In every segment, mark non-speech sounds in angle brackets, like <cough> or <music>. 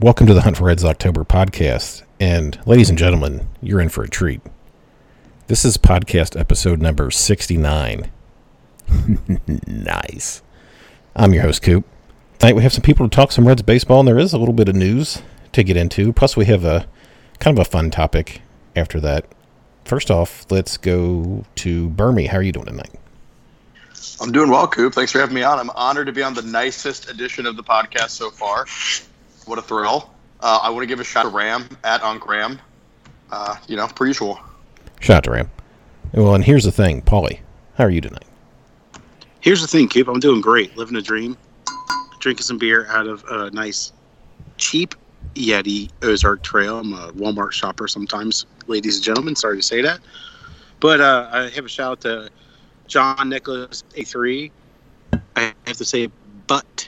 Welcome to the Hunt for Reds October podcast. And ladies and gentlemen, you're in for a treat. This is podcast episode number 69. <laughs> nice. I'm your host, Coop. Tonight we have some people to talk some Reds baseball, and there is a little bit of news to get into. Plus, we have a kind of a fun topic after that. First off, let's go to Bermie. How are you doing tonight? I'm doing well, Coop. Thanks for having me on. I'm honored to be on the nicest edition of the podcast so far. What a thrill. Uh, I want to give a shout to Ram at Unc Ram. Uh, you know, per usual. Shout out to Ram. Well, and here's the thing, Paulie. How are you tonight? Here's the thing, Coop. I'm doing great, living a dream, drinking some beer out of a nice, cheap Yeti Ozark Trail. I'm a Walmart shopper sometimes, ladies and gentlemen. Sorry to say that, but uh, I have a shout out to John Nicholas A3. I have to say, but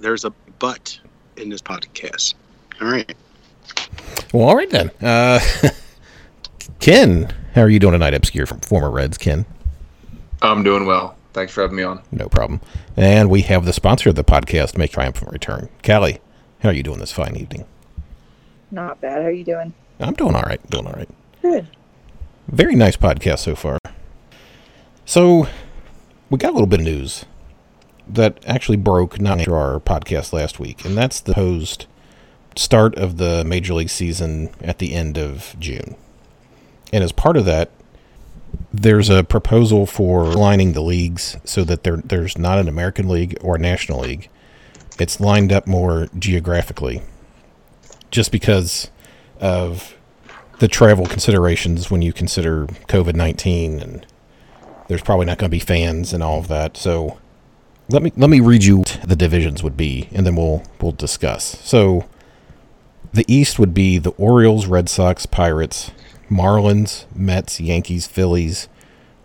there's a but in this podcast. All right. Well, all right then. Uh, <laughs> Ken, how are you doing tonight, Obscure from former Reds, Ken? I'm doing well. Thanks for having me on. No problem. And we have the sponsor of the podcast, Make Triumphant Return. Calli, how are you doing this fine evening? Not bad. How are you doing? I'm doing all right. Doing all right. Good. Very nice podcast so far. So, we got a little bit of news that actually broke not after our podcast last week, and that's the proposed start of the Major League season at the end of June. And as part of that, there's a proposal for aligning the leagues so that there there's not an American League or a National League. It's lined up more geographically, just because of the travel considerations when you consider COVID nineteen and there's probably not going to be fans and all of that. So let me let me read you the divisions would be, and then we'll we'll discuss. So the East would be the Orioles, Red Sox, Pirates, Marlins, Mets, Yankees, Phillies,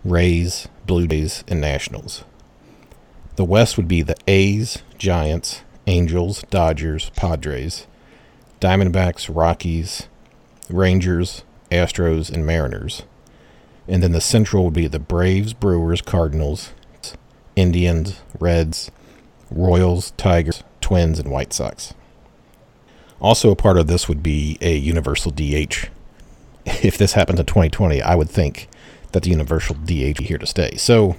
Rays, Blue Jays, and Nationals. The West would be the A's, Giants, Angels, Dodgers, Padres, Diamondbacks, Rockies, Rangers, Astros, and Mariners. And then the Central would be the Braves, Brewers, Cardinals, Indians, Reds, Royals, Tigers, Twins, and White Sox. Also, a part of this would be a universal DH. If this happens in 2020, I would think that the universal DH is here to stay. So,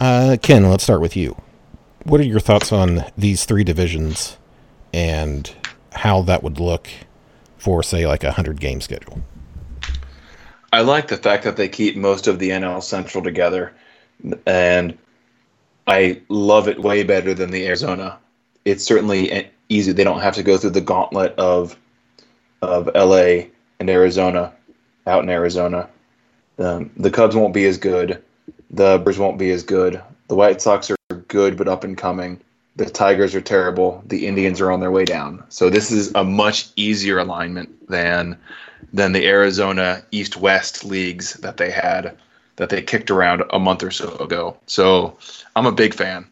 uh, Ken, let's start with you. What are your thoughts on these three divisions and how that would look for, say, like a 100 game schedule? I like the fact that they keep most of the NL Central together, and I love it way better than the Arizona. It's certainly easy. They don't have to go through the gauntlet of of LA and Arizona out in Arizona. Um, the Cubs won't be as good. The Brewers won't be as good. The White Sox are good but up and coming. The Tigers are terrible. The Indians are on their way down. So this is a much easier alignment than than the Arizona East West leagues that they had that they kicked around a month or so ago. So I'm a big fan.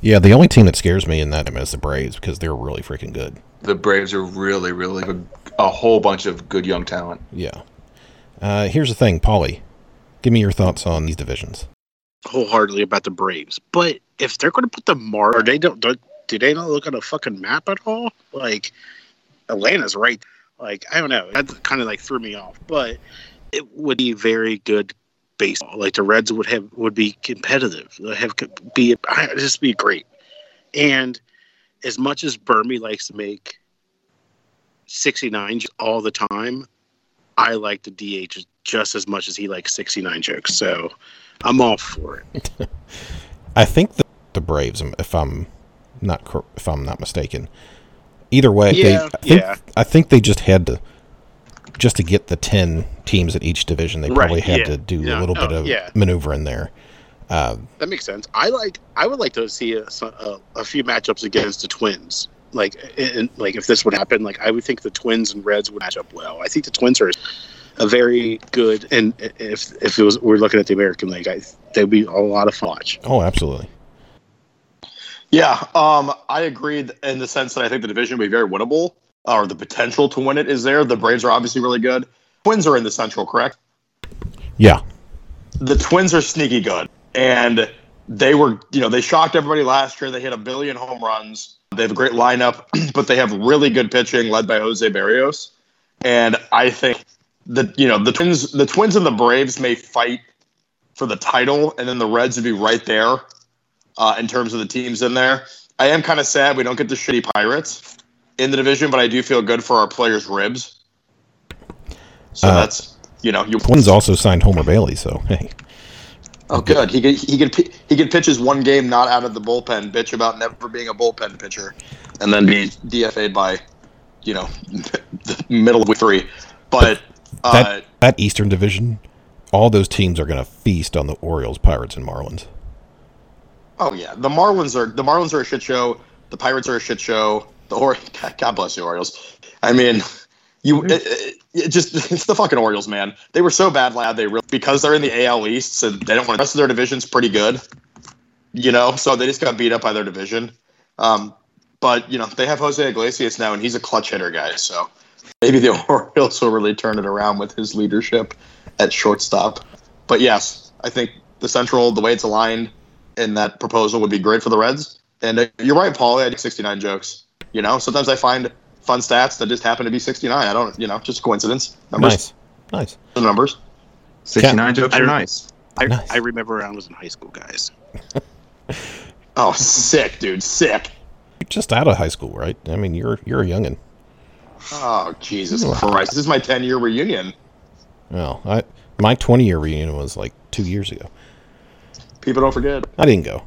Yeah, the only team that scares me in that is the Braves because they're really freaking good. The Braves are really, really good. A whole bunch of good young talent. Yeah. Uh, here's the thing, Paulie. Give me your thoughts on these divisions. Wholeheartedly about the Braves, but if they're going to put the Mar, or they don't, do, do they not look at a fucking map at all? Like Atlanta's right. Like I don't know. That kind of like threw me off, but it would be very good baseball. Like the Reds would have would be competitive. They have be just be great. And as much as Bermie likes to make 69 all the time, I like the DH just as much as he likes 69 jokes. So I'm all for it. <laughs> I think the, the Braves, if I'm not if I'm not mistaken. Either way, yeah, they, I think, yeah. I think they just had to just to get the 10 teams at each division, they Right, probably had yeah. to do Yeah, a little bit oh, of yeah. maneuvering there. Uh, That makes sense. I like. I would like to see a, a, a few matchups against the Twins like in, like if this would happen, like I would think the Twins and Reds would match up well. I think the Twins are a very good, and if if it was we're looking at the American League, I, they'd be a lot of fun watch. Oh, absolutely. Yeah, um, I agree in the sense that I think the division would be very winnable, or the potential to win it is there. The Braves are obviously really good. Twins are in the Central, correct? Yeah. The Twins are sneaky good, and they were, you know, they shocked everybody last year. They hit a billion home runs. They have a great lineup, <clears throat> but they have really good pitching led by Jose Berrios. And I think that you know the Twins, the Twins and the Braves may fight for the title, and then the Reds would be right there uh, in terms of the teams in there. I am kind of sad we don't get the shitty Pirates in the division, but I do feel good for our players' ribs. So Uh, that's you know you Twins also signed Homer Bailey, so hey. Oh, good. He could he could he could pitch his one game not out of the bullpen, bitch about never being a bullpen pitcher, and then be DFA'd by, you know, <laughs> the middle of week three. But uh, That that Eastern Division, all those teams are going to feast on the Orioles, Pirates, and Marlins. oh yeah, the Marlins are the Marlins are a shit show. The Pirates are a shit show. The or <laughs> God bless you Orioles. I mean, you it, it, it just <laughs> it's the fucking Orioles, man. They were so bad, lad. They really because they're in the AL East, so they don't want the rest of their division's pretty good. You know, so they just got beat up by their division. Um, but you know, they have Jose Iglesias now, and he's a clutch hitter guy. So maybe the <laughs> Orioles will really turn it around with his leadership at shortstop. But yes, I think the Central, the way it's aligned in that proposal, would be great for the Reds. And uh, you're right, Paul. I had 69 jokes. You know, sometimes I find fun stats that just happen to be 69. I don't, you know, just coincidence. Numbers, Nice, nice. the numbers. 69 jokes I are nice. I, Nice. I remember when I was in high school, guys. <laughs> Oh, sick, dude, sick. You're just out of high school, right? I mean, you're you're a youngin. Oh, Jesus Christ! This is my 10 year reunion. Well, I my 20 year reunion was like two years ago. People don't forget. I didn't go.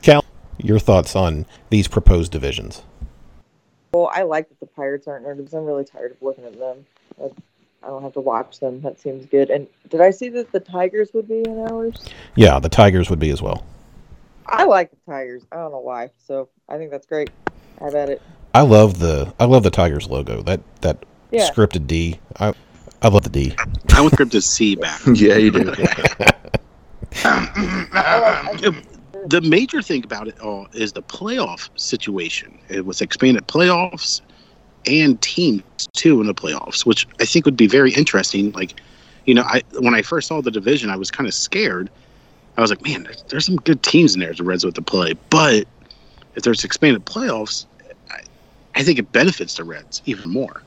Cal, your thoughts on these proposed divisions? Well, I like that the Pirates aren't nerds. I'm really tired of looking at them. I, I don't have to watch them. That seems good. And did I see that the Tigers would be in ours? Yeah, the Tigers would be as well. I like the Tigers. I don't know why. So I think that's great. Have at it. I love the I love the Tigers logo. That that Yeah. scripted D. I I love the D. I want Crypto C back. <laughs> Yeah, you do. <laughs> the major thing about it all is the playoff situation. It was expanded playoffs and teams too in the playoffs, which I think would be very interesting. Like, you know, I when I first saw the division, I was kind of scared. I was like, man, there's, some good teams in there. The Reds with the play, but if there's expanded playoffs, I, I think it benefits the Reds even more.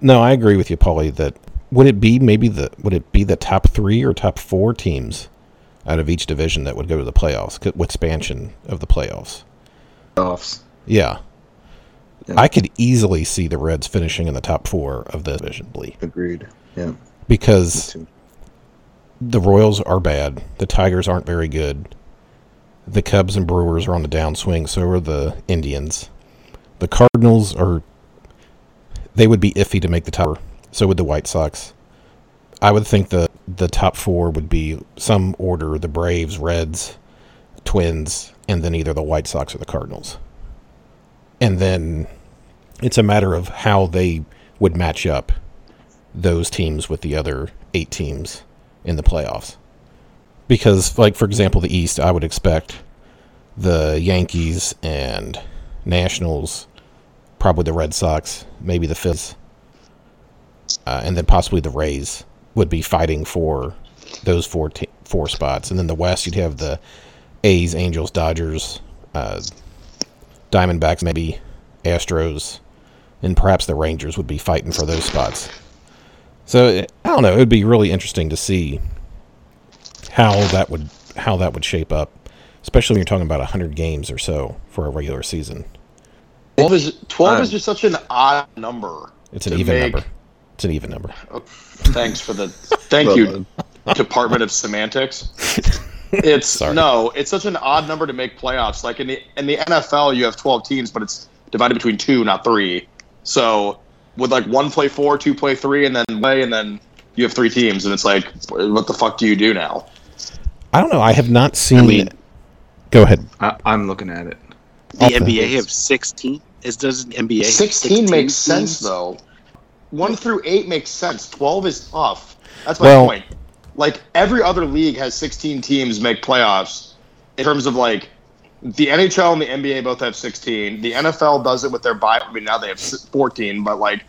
No, I agree with you, Paulie. That would it be maybe the would it be the top three or top four teams out of each division that would go to the playoffs with expansion of the playoffs? Offs. Yeah. Yeah. I could easily see the Reds finishing in the top four of the division, Lee, Agreed. Yeah. because the Royals are bad. The Tigers aren't very good. The Cubs and Brewers are on the downswing. So are the Indians. The Cardinals are. They would be iffy to make the top. So would the White Sox. I would think the the top four would be some order: the Braves, Reds, Twins, and then either the White Sox or the Cardinals. And then it's a matter of how they would match up those teams with the other eight teams in the playoffs. Because, like, for example, the East, I would expect the Yankees and Nationals, probably the Red Sox, maybe the Phillies, uh, and then possibly the Rays would be fighting for those four te- four spots. And then the West, you'd have the A's, Angels, Dodgers, uh, Diamondbacks, maybe Astros, and perhaps the Rangers would be fighting for those spots. So I don't know. It would be really interesting to see how that would how that would shape up, especially when you're talking about hundred games or so for a regular season. 12 is 12 Uh, is just such an odd number. It's an even make- number. It's an even number. Oh, thanks for the thank you, Department of Semantics. <laughs> It's Sorry. no, it's such an odd number to make playoffs. Like in the in the NFL, you have twelve teams, but it's divided between two, not three. So would like one play four, two play three, and then play, and then you have three teams, and it's like, what the fuck do you do now? I don't know. I have not seen. mean- Go ahead. I, I'm looking at it. The Off the- NBA have 16 Is does NBA 16 makes sense though. One through eight makes sense. 12 is tough. That's my Well- point. Like every other league has 16 teams make playoffs. In terms of like the NHL and the NBA both have 16. The NFL does it with their buy. I mean now they have 14, but like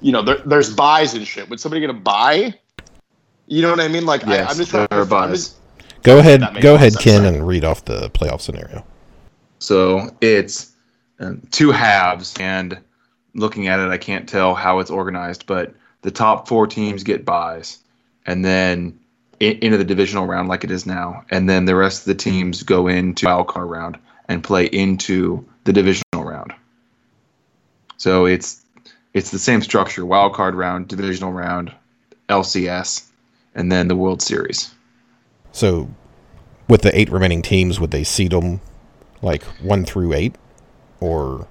you know there, there's buys and shit. Would somebody get a buy? You know what I mean? Like I, Yes, I'm just trying there are to. I'm buys. just- Go ahead, go ahead, sense, Ken, right? and read off the playoff scenario. So it's um, two halves, and looking at it, I can't tell how it's organized, but the top four teams get buys, and then into the divisional round like it is now, and then the rest of the teams go into wild card round and play into the divisional round. So it's it's the same structure: wild card round, divisional round, LCS, and then the World Series. So, with the eight remaining teams, would they seed them like one through eight, or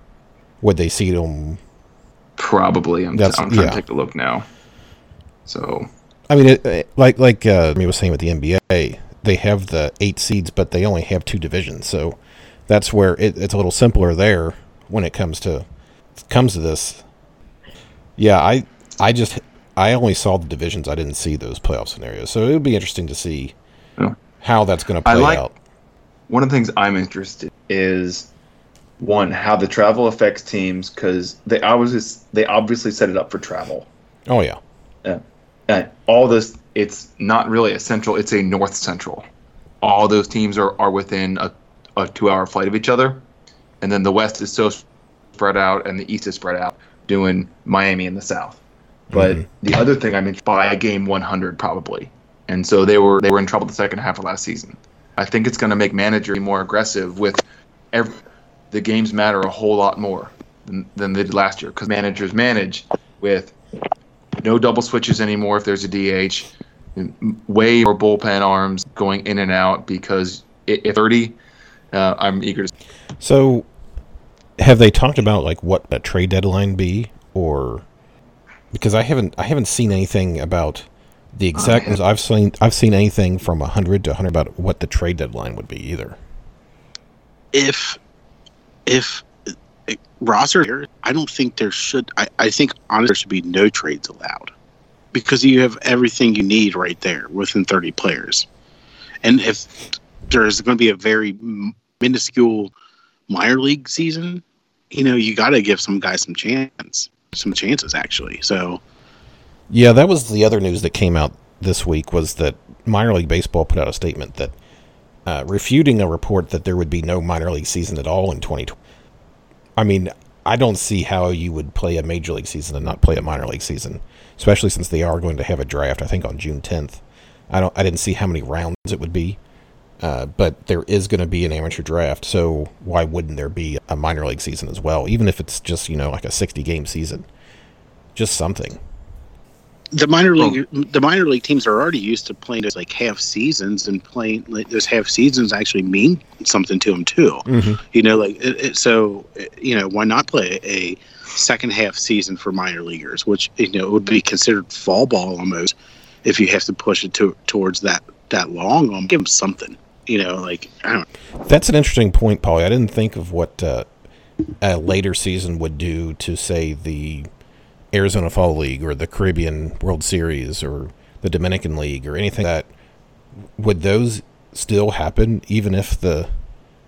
would they seed them? Probably, I'm, That's- I'm trying yeah. to take a look now. So I mean, it, it- like like uh, me was saying with the NBA, they have the eight seeds, but they only have two divisions. So that's where it, it's a little simpler there when it comes to comes to this. Yeah, I I just I only saw the divisions. I didn't see those playoff scenarios. So it would be interesting to see Yeah. how that's going to play like- out. one of the things I'm interested is one how the travel affects teams because they obviously they obviously set it up for travel. Oh yeah, And all this, it's not really a central; it's a north central. All those teams are, are within a, a two hour flight of each other, and then the west is so spread out, and the east is spread out, doing Miami in the south. But mm-hmm. the other thing I mean by game 100 probably, and so they were they were in trouble the second half of last season. I think it's going to make managers be more aggressive with every, the games matter a whole lot more than, than they did last year because managers manage with no double switches anymore if there's a DH, way more bullpen arms going in and out because i- if 30, uh, I'm eager to. So, have they talked about like what a trade deadline be, or because I haven't I haven't seen anything about the exact. I've seen I've seen anything from hundred to hundred about what the trade deadline would be either. if if uh, roster i don't think there should i, I think honestly there should be no trades allowed because you have everything you need right there within 30 players. And if there's going to be a very minuscule minor league season you know you got to give some guys some chance some chances actually. So Yeah, that was the other news that came out this week was that minor league baseball put out a statement that uh, refuting a report that there would be no minor league season at all in 2020. I mean, I don't see how you would play a major league season and not play a minor league season, especially since they are going to have a draft. I think on June 10th. I don't. I didn't see how many rounds it would be, uh, but there is going to be an amateur draft. So why wouldn't there be a minor league season as well? Even if it's just you know like a 60 game season, just something. The minor league the minor league teams are already used to playing those like half seasons and playing like those half seasons actually mean something to them too Mm-hmm. you know like it, it, so you know why not play a second half season for minor leaguers which you know would be considered fall ball almost if you have to push it to, towards that that long um, give them something you know like i don't That's an interesting point, Paulie. I didn't think of what uh, a later season would do to, say, the Arizona Fall League or the Caribbean World Series or the Dominican League or anything like that. Would those still happen even if the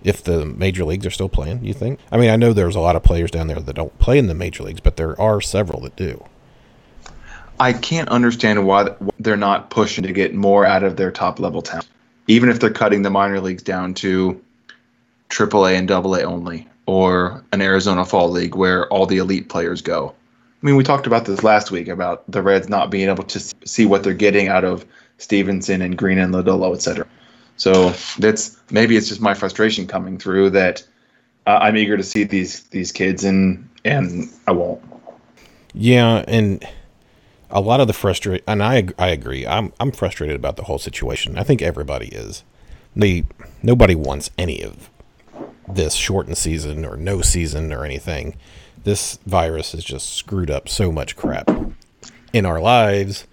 if the major leagues are still playing? You think? I mean, I know there's a lot of players down there that don't play in the major leagues, but there are several that do. I can't understand why they're not pushing to get more out of their top level talent, even if they're cutting the minor leagues down to AAA and AA only, or an Arizona Fall League where all the elite players go. I mean, we talked about this last week about the Reds not being able to see what they're getting out of Stephenson and Greene and Lodolo, et cetera. So that's maybe it's just my frustration coming through that uh, I'm eager to see these these kids and and I won't. Yeah, and a lot of the frustrate, and I I agree. I'm I'm frustrated about the whole situation. I think everybody is. They nobody wants any of this shortened season or no season or anything. This virus has just screwed up so much crap in our lives,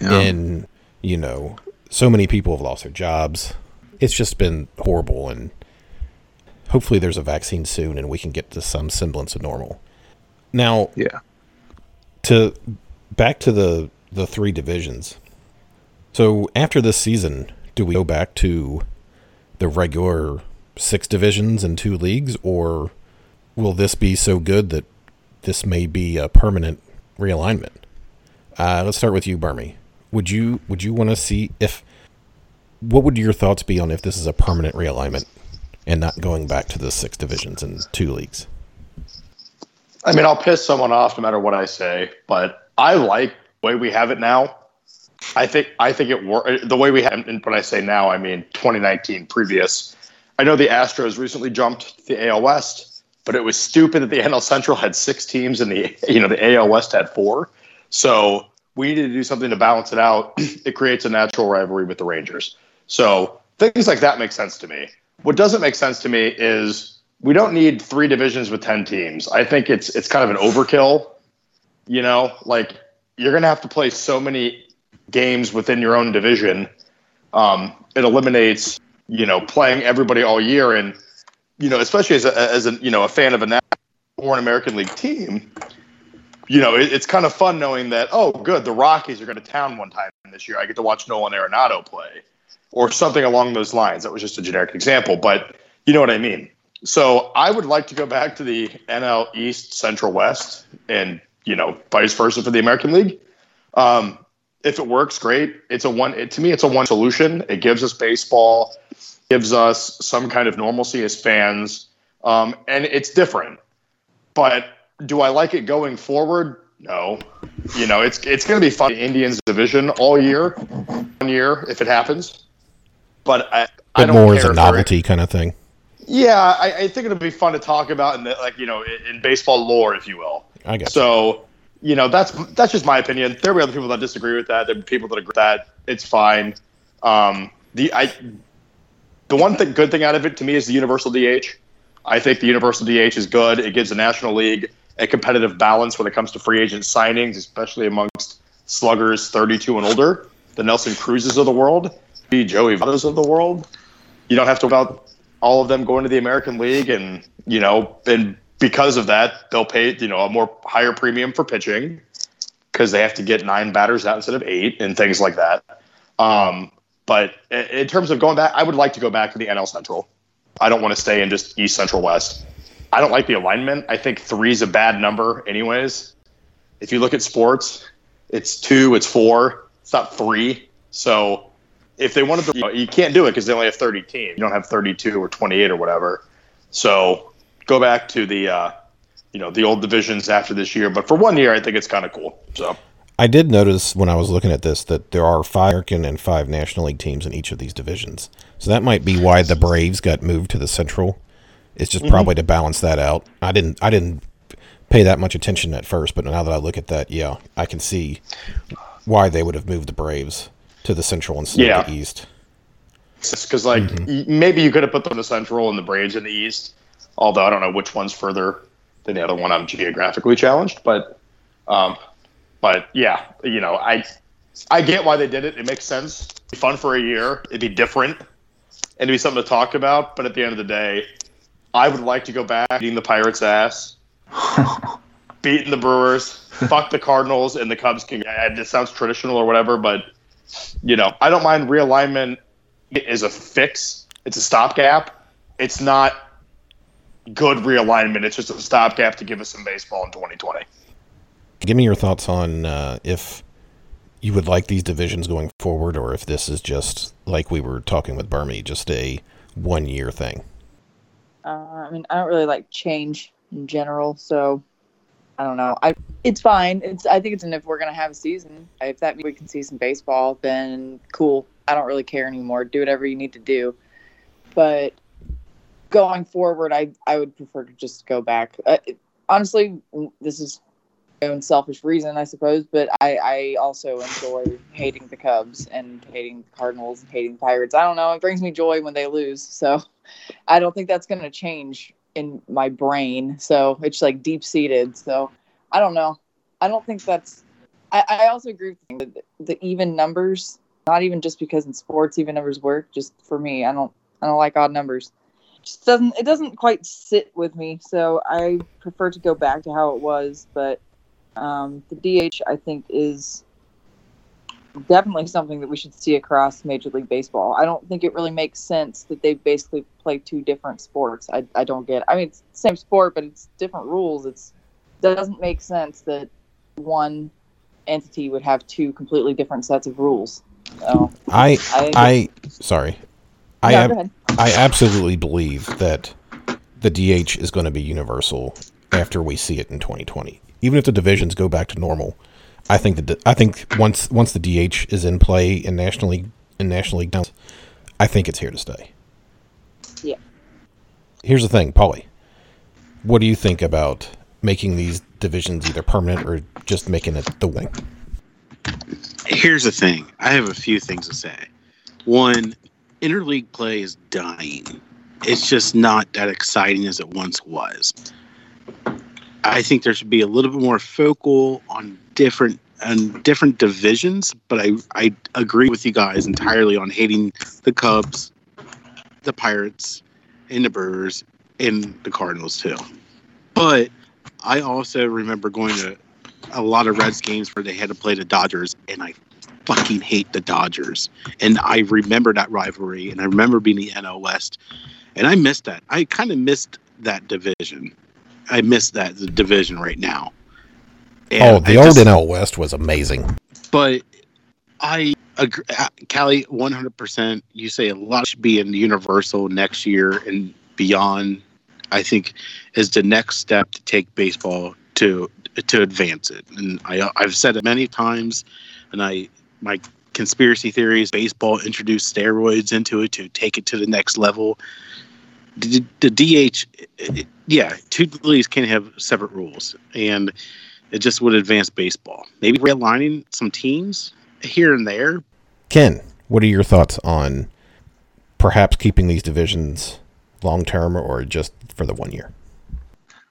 Yeah. and you know, so many people have lost their jobs. It's just been horrible, and hopefully there's a vaccine soon and we can get to some semblance of normal. Now, Yeah. to back to the the three divisions. So after this season, do we go back to the regular six divisions and two leagues, or will this be so good that this may be a permanent realignment? Uh, let's start with you, Bermie. Would you would you want to see if what would your thoughts be on if this is a permanent realignment and not going back to the six divisions and two leagues? I mean, I'll piss someone off no matter what I say, but I like the way we have it now. I think I think it wor- the way we have and when I say now, I mean 2019 previous. I know the Astros recently jumped the AL West, but it was stupid that the <laughs> NL Central had six teams and the you know the AL West had four. So we needed to do something to balance it out. <clears throat> It creates a natural rivalry with the Rangers. So things like that make sense to me. What doesn't make sense to me is we don't need three divisions with 10 teams. I think it's it's kind of an overkill. You know, like you're going to have to play so many games within your own division. Um, it eliminates, you know, playing everybody all year and you know, especially as a, as a you know, a fan of a an American League team, you know, it, it's kind of fun knowing that oh, good, the Rockies are going to town one time this year. I get to watch Nolan Arenado play or something along those lines. That was just a generic example, but you know what I mean. So I would like to go back to the NL East, Central West, and you know, vice versa for the American League. Um, if it works, great. It's a one. It, to me, it's a one solution. It gives us baseball, gives us some kind of normalcy as fans, um, and it's different. But do I like it going forward? No. You know, it's it's going to be fun. Indians division all year, one year if it happens. But I, I But don't more care as a novelty kind of thing. Yeah, I, I think it'll be fun to talk about in the, like you know in, in baseball lore, if you will. I guess. So, you know, that's that's just my opinion. There will be other people that disagree with that. There be people that agree with that. It's fine. Um, the I, the one thing, good thing out of it to me is the universal DH. I think the universal DH is good. It gives the National League a competitive balance when it comes to free agent signings, especially amongst sluggers 32 and older, the Nelson Cruzes of the world, the Joey Vottos of the world. You don't have to about all of them going to the American League, and you know, and because of that, they'll pay you know a more higher premium for pitching because they have to get nine batters out instead of eight and things like that. Um, but in terms of going back, I would like to go back to the NL Central. I don't want to stay in just East Central West. I don't like the alignment. I think three is a bad number, anyways. If you look at sports, it's two, it's four, it's not three. So if they wanted to, you, know, you can't do it because they only have 30 teams. You don't have 32 or 28 or whatever. So go back to the, uh, you know, the old divisions after this year. But for one year, I think it's kind of cool. So I did notice when I was looking at this that there are five American and five National League teams in each of these divisions. So that might be why the Braves got moved to the Central. It's just probably to balance that out. I didn't I didn't pay that much attention at first, but now that I look at that, yeah, I can see why they would have moved the Braves to the Central instead Yeah. of the East. because like y- maybe you could have put them in the Central and the Braves in the East. Although I don't know which one's further than the other one. I'm geographically challenged, but um, but yeah, you know, I I get why they did it. It makes sense. It'd be fun for a year. It'd be different, and it'd be something to talk about. But at the end of the day, I would like to go back beating the Pirates' ass, <laughs> beating the Brewers, fuck the Cardinals, and the Cubs. Can it sounds traditional or whatever, but you know, I don't mind realignment is a fix. It's a stopgap. It's not good realignment. It's just a stopgap to give us some baseball in 2020. Give me your thoughts on uh, if you would like these divisions going forward, or if this is just like we were talking with Bermie, just a one year thing. Uh, I mean, I don't really like change in general, so I don't know. I it's fine. It's I think it's an if we're gonna have a season, if that means we can see some baseball, then cool. I don't really care anymore. Do whatever you need to do. But going forward, I I would prefer to just go back. Uh, honestly, this is own selfish reason, I suppose, but I I also enjoy hating the Cubs and hating the Cardinals and hating the Pirates. I don't know. It brings me joy when they lose, so. <laughs> I don't think that's going to change in my brain. So it's like deep seated. So I don't know. I don't think that's. I, I also agree with the, the even numbers. Not even just because in sports even numbers work. Just for me, I don't. I don't like odd numbers. just doesn't it doesn't quite sit with me. So I prefer to go back to how it was. But um, the DH I think is definitely something that we should see across Major League Baseball. I don't think it really makes sense that they basically play two different sports. I, I don't get. I mean, it's the same sport, but it's different rules. It's doesn't make sense that one entity would have two completely different sets of rules. So I I, I sorry. I No, ab-. I absolutely believe that the DH is going to be universal after we see it in 2020. Even if the divisions go back to normal, I think that I think once once the DH is in play in National League in National League, Downs, I think it's here to stay. Yeah. Here's the thing, Paulie. What do you think about making these divisions either permanent or just making it the wing? Here's the thing. I have a few things to say. One, interleague play is dying. It's just not that exciting as it once was. I think there should be a little bit more focal on different on different divisions, but I I agree with you guys entirely on hating the Cubs, the Pirates, and the Brewers, and the Cardinals too. But I also remember going to a lot of Reds games where they had to play the Dodgers, and I fucking hate the Dodgers. And I remember that rivalry, and I remember being the NL West, and I missed that. I kind of missed that division. I miss that division right now. And oh, the I old just- NL West was amazing. but I agree, uh, Calli, one hundred percent. You say a lot should be in the Universal next year and beyond. I think is the next step to take baseball to to advance it. And I I've said it many times, and I my conspiracy theory is baseball introduced steroids into it to take it to the next level. The, the DH, yeah, two leagues can have separate rules, and it just would advance baseball. Maybe realigning some teams here and there. Ken, what are your thoughts on perhaps keeping these divisions long term or just for the one year?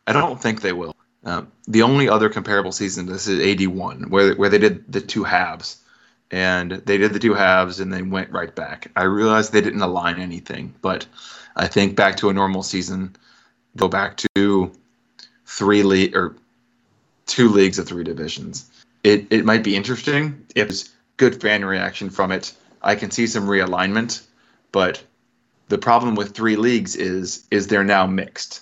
I don't think they will. Um, the only other comparable season this is '81, where where they did the two halves, and they did the two halves and then went right back. I realized they didn't align anything, but I think back to a normal season, go back to three league or two leagues of three divisions. It it might be interesting if there's good fan reaction from it. I can see some realignment, but the problem with three leagues is is they're now mixed.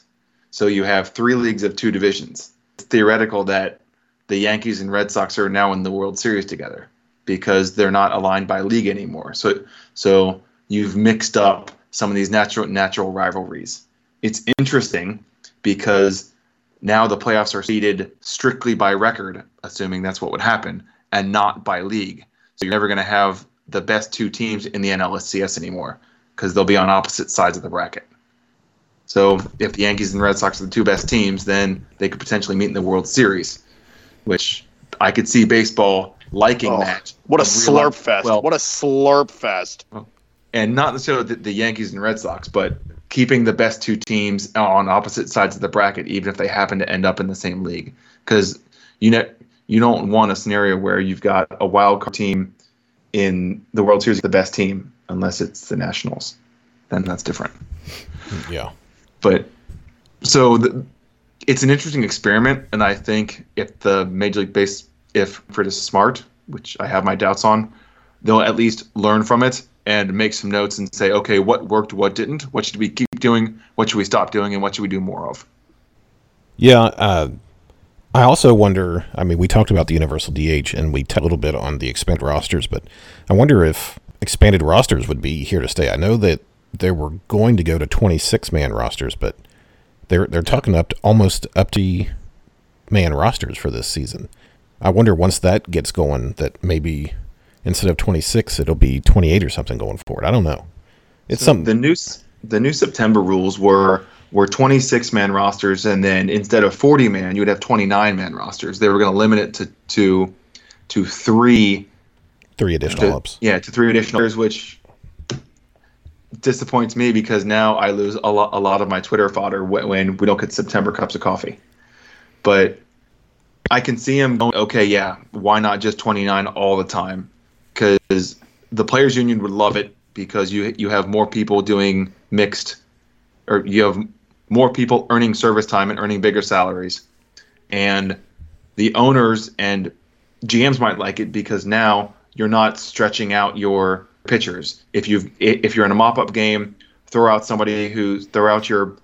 So you have three leagues of two divisions. It's theoretical that the Yankees and Red Sox are now in the World Series together because they're not aligned by league anymore. So so you've mixed up some of these natural natural rivalries. It's interesting because now the playoffs are seeded strictly by record, assuming that's what would happen, and not by league. So you're never going to have the best two teams in the NLCS anymore because they'll be on opposite sides of the bracket. So if the Yankees and Red Sox are the two best teams, then they could potentially meet in the World Series, which I could see baseball liking Oh, that. What a slurp fest! Well, what a slurp fest! And not necessarily the, the Yankees and Red Sox, but keeping the best two teams on opposite sides of the bracket, even if they happen to end up in the same league, because you know you don't want a scenario where you've got a wild card team in the World Series, the best team, unless it's the Nationals, then that's different. Yeah. But so the, it's an interesting experiment, and I think if the Major League Base, if Fred is smart, which I have my doubts on, they'll at least learn from it and make some notes and say, okay, what worked, what didn't, what should we keep doing, what should we stop doing, and what should we do more of. Yeah. Uh, I also wonder. I mean, we talked about the universal DH and we talked a little bit on the expanded rosters, but I wonder if expanded rosters would be here to stay. I know that they were going to go to 26 man rosters, but they're they're talking up to almost up to man rosters for this season. I wonder once that gets going that maybe instead of 26 it'll be 28 or something going forward. I don't know. It's So something The new the new September rules were were 26 man rosters, and then instead of 40 man, you would have 29 man rosters. They were going to limit it to to to three three additional to, ups. Yeah, to three additional which disappoints me because now I lose a lot, a lot of my Twitter fodder when, when we don't get September cups of coffee. But I can see him going, okay, yeah, why not just 29 all the time? Because the players union would love it because you you have more people doing mixed or you have more people earning service time and earning bigger salaries, and the owners and GMs might like it because now you're not stretching out your pitchers. If you if you're in a mop up game, throw out somebody who throw out your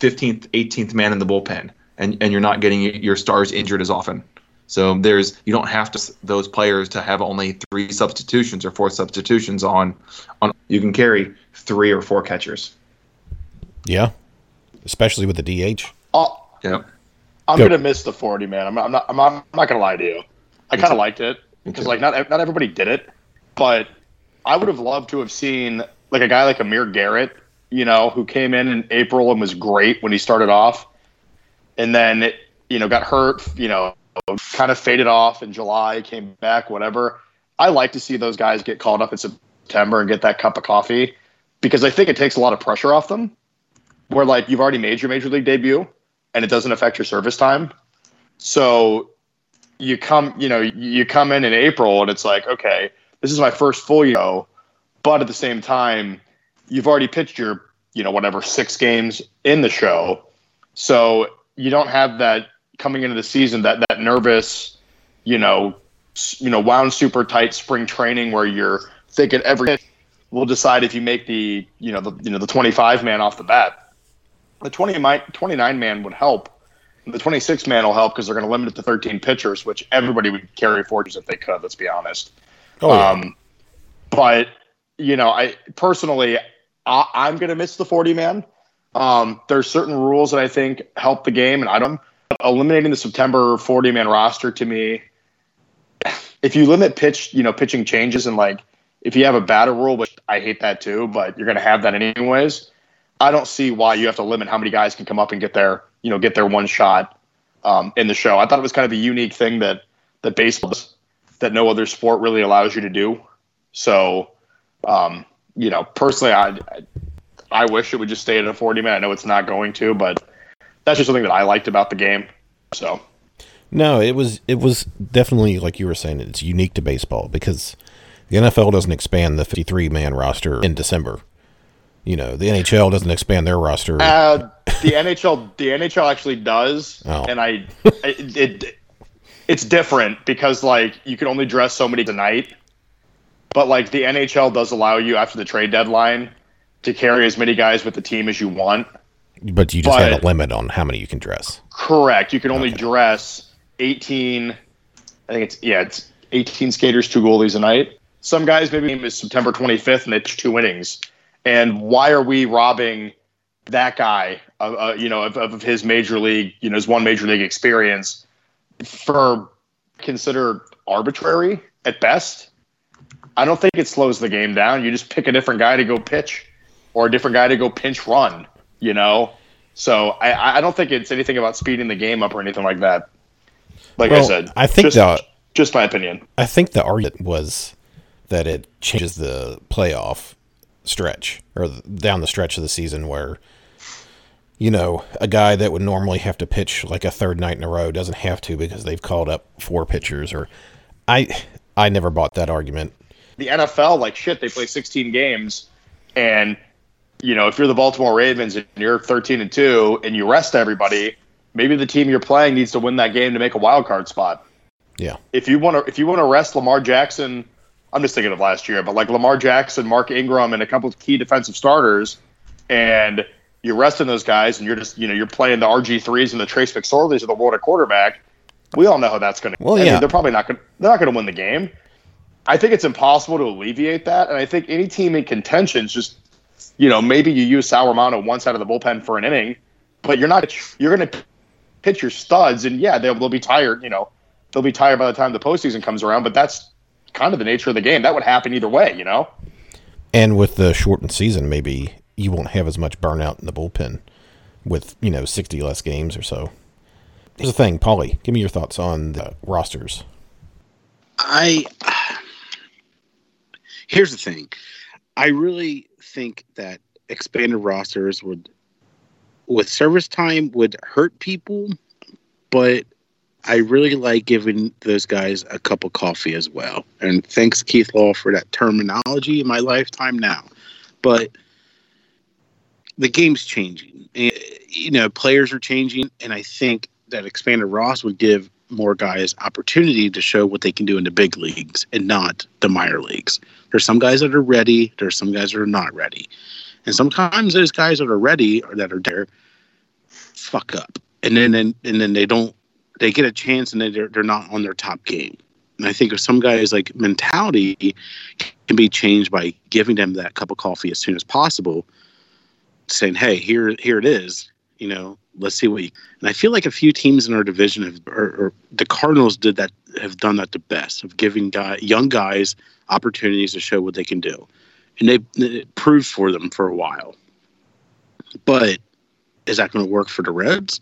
15th, 18th man in the bullpen, and and you're not getting your stars injured as often. So there's you don't have to those players to have only three substitutions or four substitutions on on. You can carry three or four catchers. Yeah, especially with the DH. Oh, uh, Yep. I'm Go. gonna miss the 40 man. I'm not. I'm not. I'm not, I'm not gonna lie to you. I kind of liked it because like not not everybody did it, but I would have loved to have seen like a guy like Amir Garrett, you know, who came in in April and was great when he started off, and then you know got hurt, you know, kind of faded off in July, came back, whatever. I like to see those guys get called up in September and get that cup of coffee because I think it takes a lot of pressure off them. Where like you've already made your major league debut and it doesn't affect your service time. So you come, you know, you come in in April and it's like, okay, this is my first full year, but at the same time, you've already pitched your, you know, whatever six games in the show, so you don't have that coming into the season that that nervous, you know, you know, wound super tight spring training where you're thinking every will decide if you make the, you know, the you know the 25 man off the bat. The 20 mi- 29 man would help. The 26 man will help because they're going to limit it to 13 pitchers, which everybody would carry forges if they could. Let's be honest. Oh, yeah. Um, but you know, I personally, I, I'm going to miss the 40 man. Um, there's certain rules that I think help the game, and I don't. Eliminating the September 40 man roster to me, if you limit pitch, you know, pitching changes and like if you have a batter rule, which I hate that too, but you're going to have that anyways. I don't see why you have to limit how many guys can come up and get their, you know, get their one shot um, in the show. I thought it was kind of a unique thing that that baseball that no other sport really allows you to do. So, um, you know, personally, I, I I wish it would just stay at a 40 man. I know it's not going to, but that's just something that I liked about the game. So, No, it was it was definitely like you were saying. It's unique to baseball because the NFL doesn't expand the 53 man roster in December. You know, the NHL doesn't expand their roster. uh, the NHL, the NHL actually does, Oh. and I, it, it, it's different because like you can only dress so many tonight, but like the NHL does allow you after the trade deadline to carry as many guys with the team as you want. But you just have but- a limit on how many you can dress. Correct. You can only dress 18. I think it's yeah, it's 18 skaters, two goalies a night. Some guys maybe is September 25th and it's two innings. And why are we robbing that guy of uh, you know of, of his major league you know his one major league experience for consider arbitrary at best? I don't think it slows the game down. You just pick a different guy to go pitch or a different guy to go pinch run. You know. So I, I don't think it's anything about speeding the game up or anything like that. Like I said, I think just, the- just my opinion. I think the argument was that it changes the playoff stretch or down the stretch of the season where you know a guy that would normally have to pitch like a third night in a row doesn't have to because they've called up four pitchers or I I never bought that argument. The NFL, like shit, they play 16 games, and you know if you're the Baltimore Ravens and you're 13 and two and you rest everybody, maybe the team you're playing needs to win that game to make a wild card spot. Yeah. If you want to, if you want to rest Lamar Jackson, I'm just thinking of last year, but like Lamar Jackson, Mark Ingram, and a couple of key defensive starters, and you're resting those guys, and you're just you know you're playing the RG threes and the Trace McSorleys of the world at quarterback. We all know how that's going to. Well, I mean, yeah. they're probably not going. They're not going to win the game. I think it's impossible to alleviate that, and I think any team in contention is just, you know, maybe you use Sal Romano one side of the bullpen for an inning, but you're not. You're going to pitch your studs, and yeah, they'll, they'll be tired. You know, they'll be tired by the time the postseason comes around. But that's kind of the nature of the game. That would happen either way. You know. And with the shortened season, maybe you won't have as much burnout in the bullpen with, you know, 60 less games or so. Here's the thing, Paulie, give me your thoughts on the rosters. I <sighs> here's the thing. I really think that expanded rosters would with service time would hurt people, but I really like giving those guys a cup of coffee as well. And thanks Keith Law for that terminology in my lifetime now. But the game's changing. And, you know, players are changing, and I think that expanded Ross would give more guys opportunity to show what they can do in the big leagues and not the minor leagues. There's some guys that are ready. There's some guys that are not ready, and sometimes those guys that are ready or that are there fuck up, and then and, and then they don't they get a chance and they're they're not on their top game. And I think if some guys like mentality can be changed by giving them that cup of coffee as soon as possible, saying, "Hey, here here it is," you know, let's see what. You, and I feel like a few teams in our division have, or, or the Cardinals did that, have done that the best of giving guy, young guys opportunities to show what they can do, and they proved for them for a while. But is that going to work for the Reds?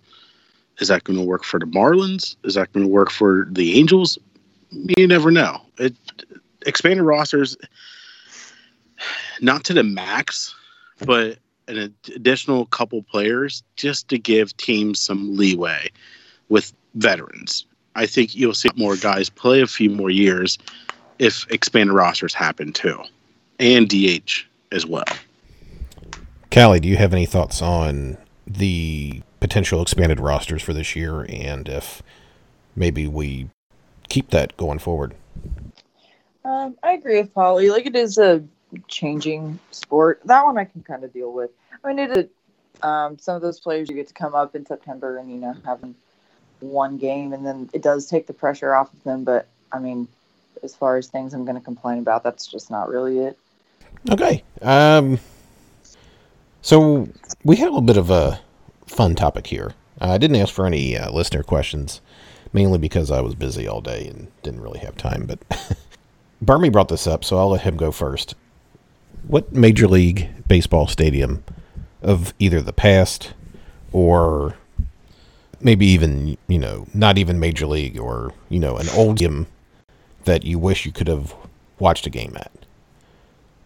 Is that going to work for the Marlins? Is that going to work for the Angels? You never know. It expanded rosters, not to the max, but an additional couple players just to give teams some leeway with veterans. I think you'll see more guys play a few more years if expanded rosters happen too, and DH as well. Calli, do you have any thoughts on the potential expanded rosters for this year and if maybe we keep that going forward? Um, I agree with Paulie. Like it is a changing sport. That one I can kind of deal with. I mean, um, some of those players you get to come up in September and you know having one game, and then it does take the pressure off of them. But I mean, as far as things I'm going to complain about, that's just not really it. Okay. Um. So we have a little bit of a fun topic here. I didn't ask for any uh, listener questions, mainly because I was busy all day and didn't really have time. But <laughs> Bermie brought this up, so I'll let him go first. What Major League Baseball stadium of either the past or maybe even, you know, not even Major League or, you know, an old game that you wish you could have watched a game at?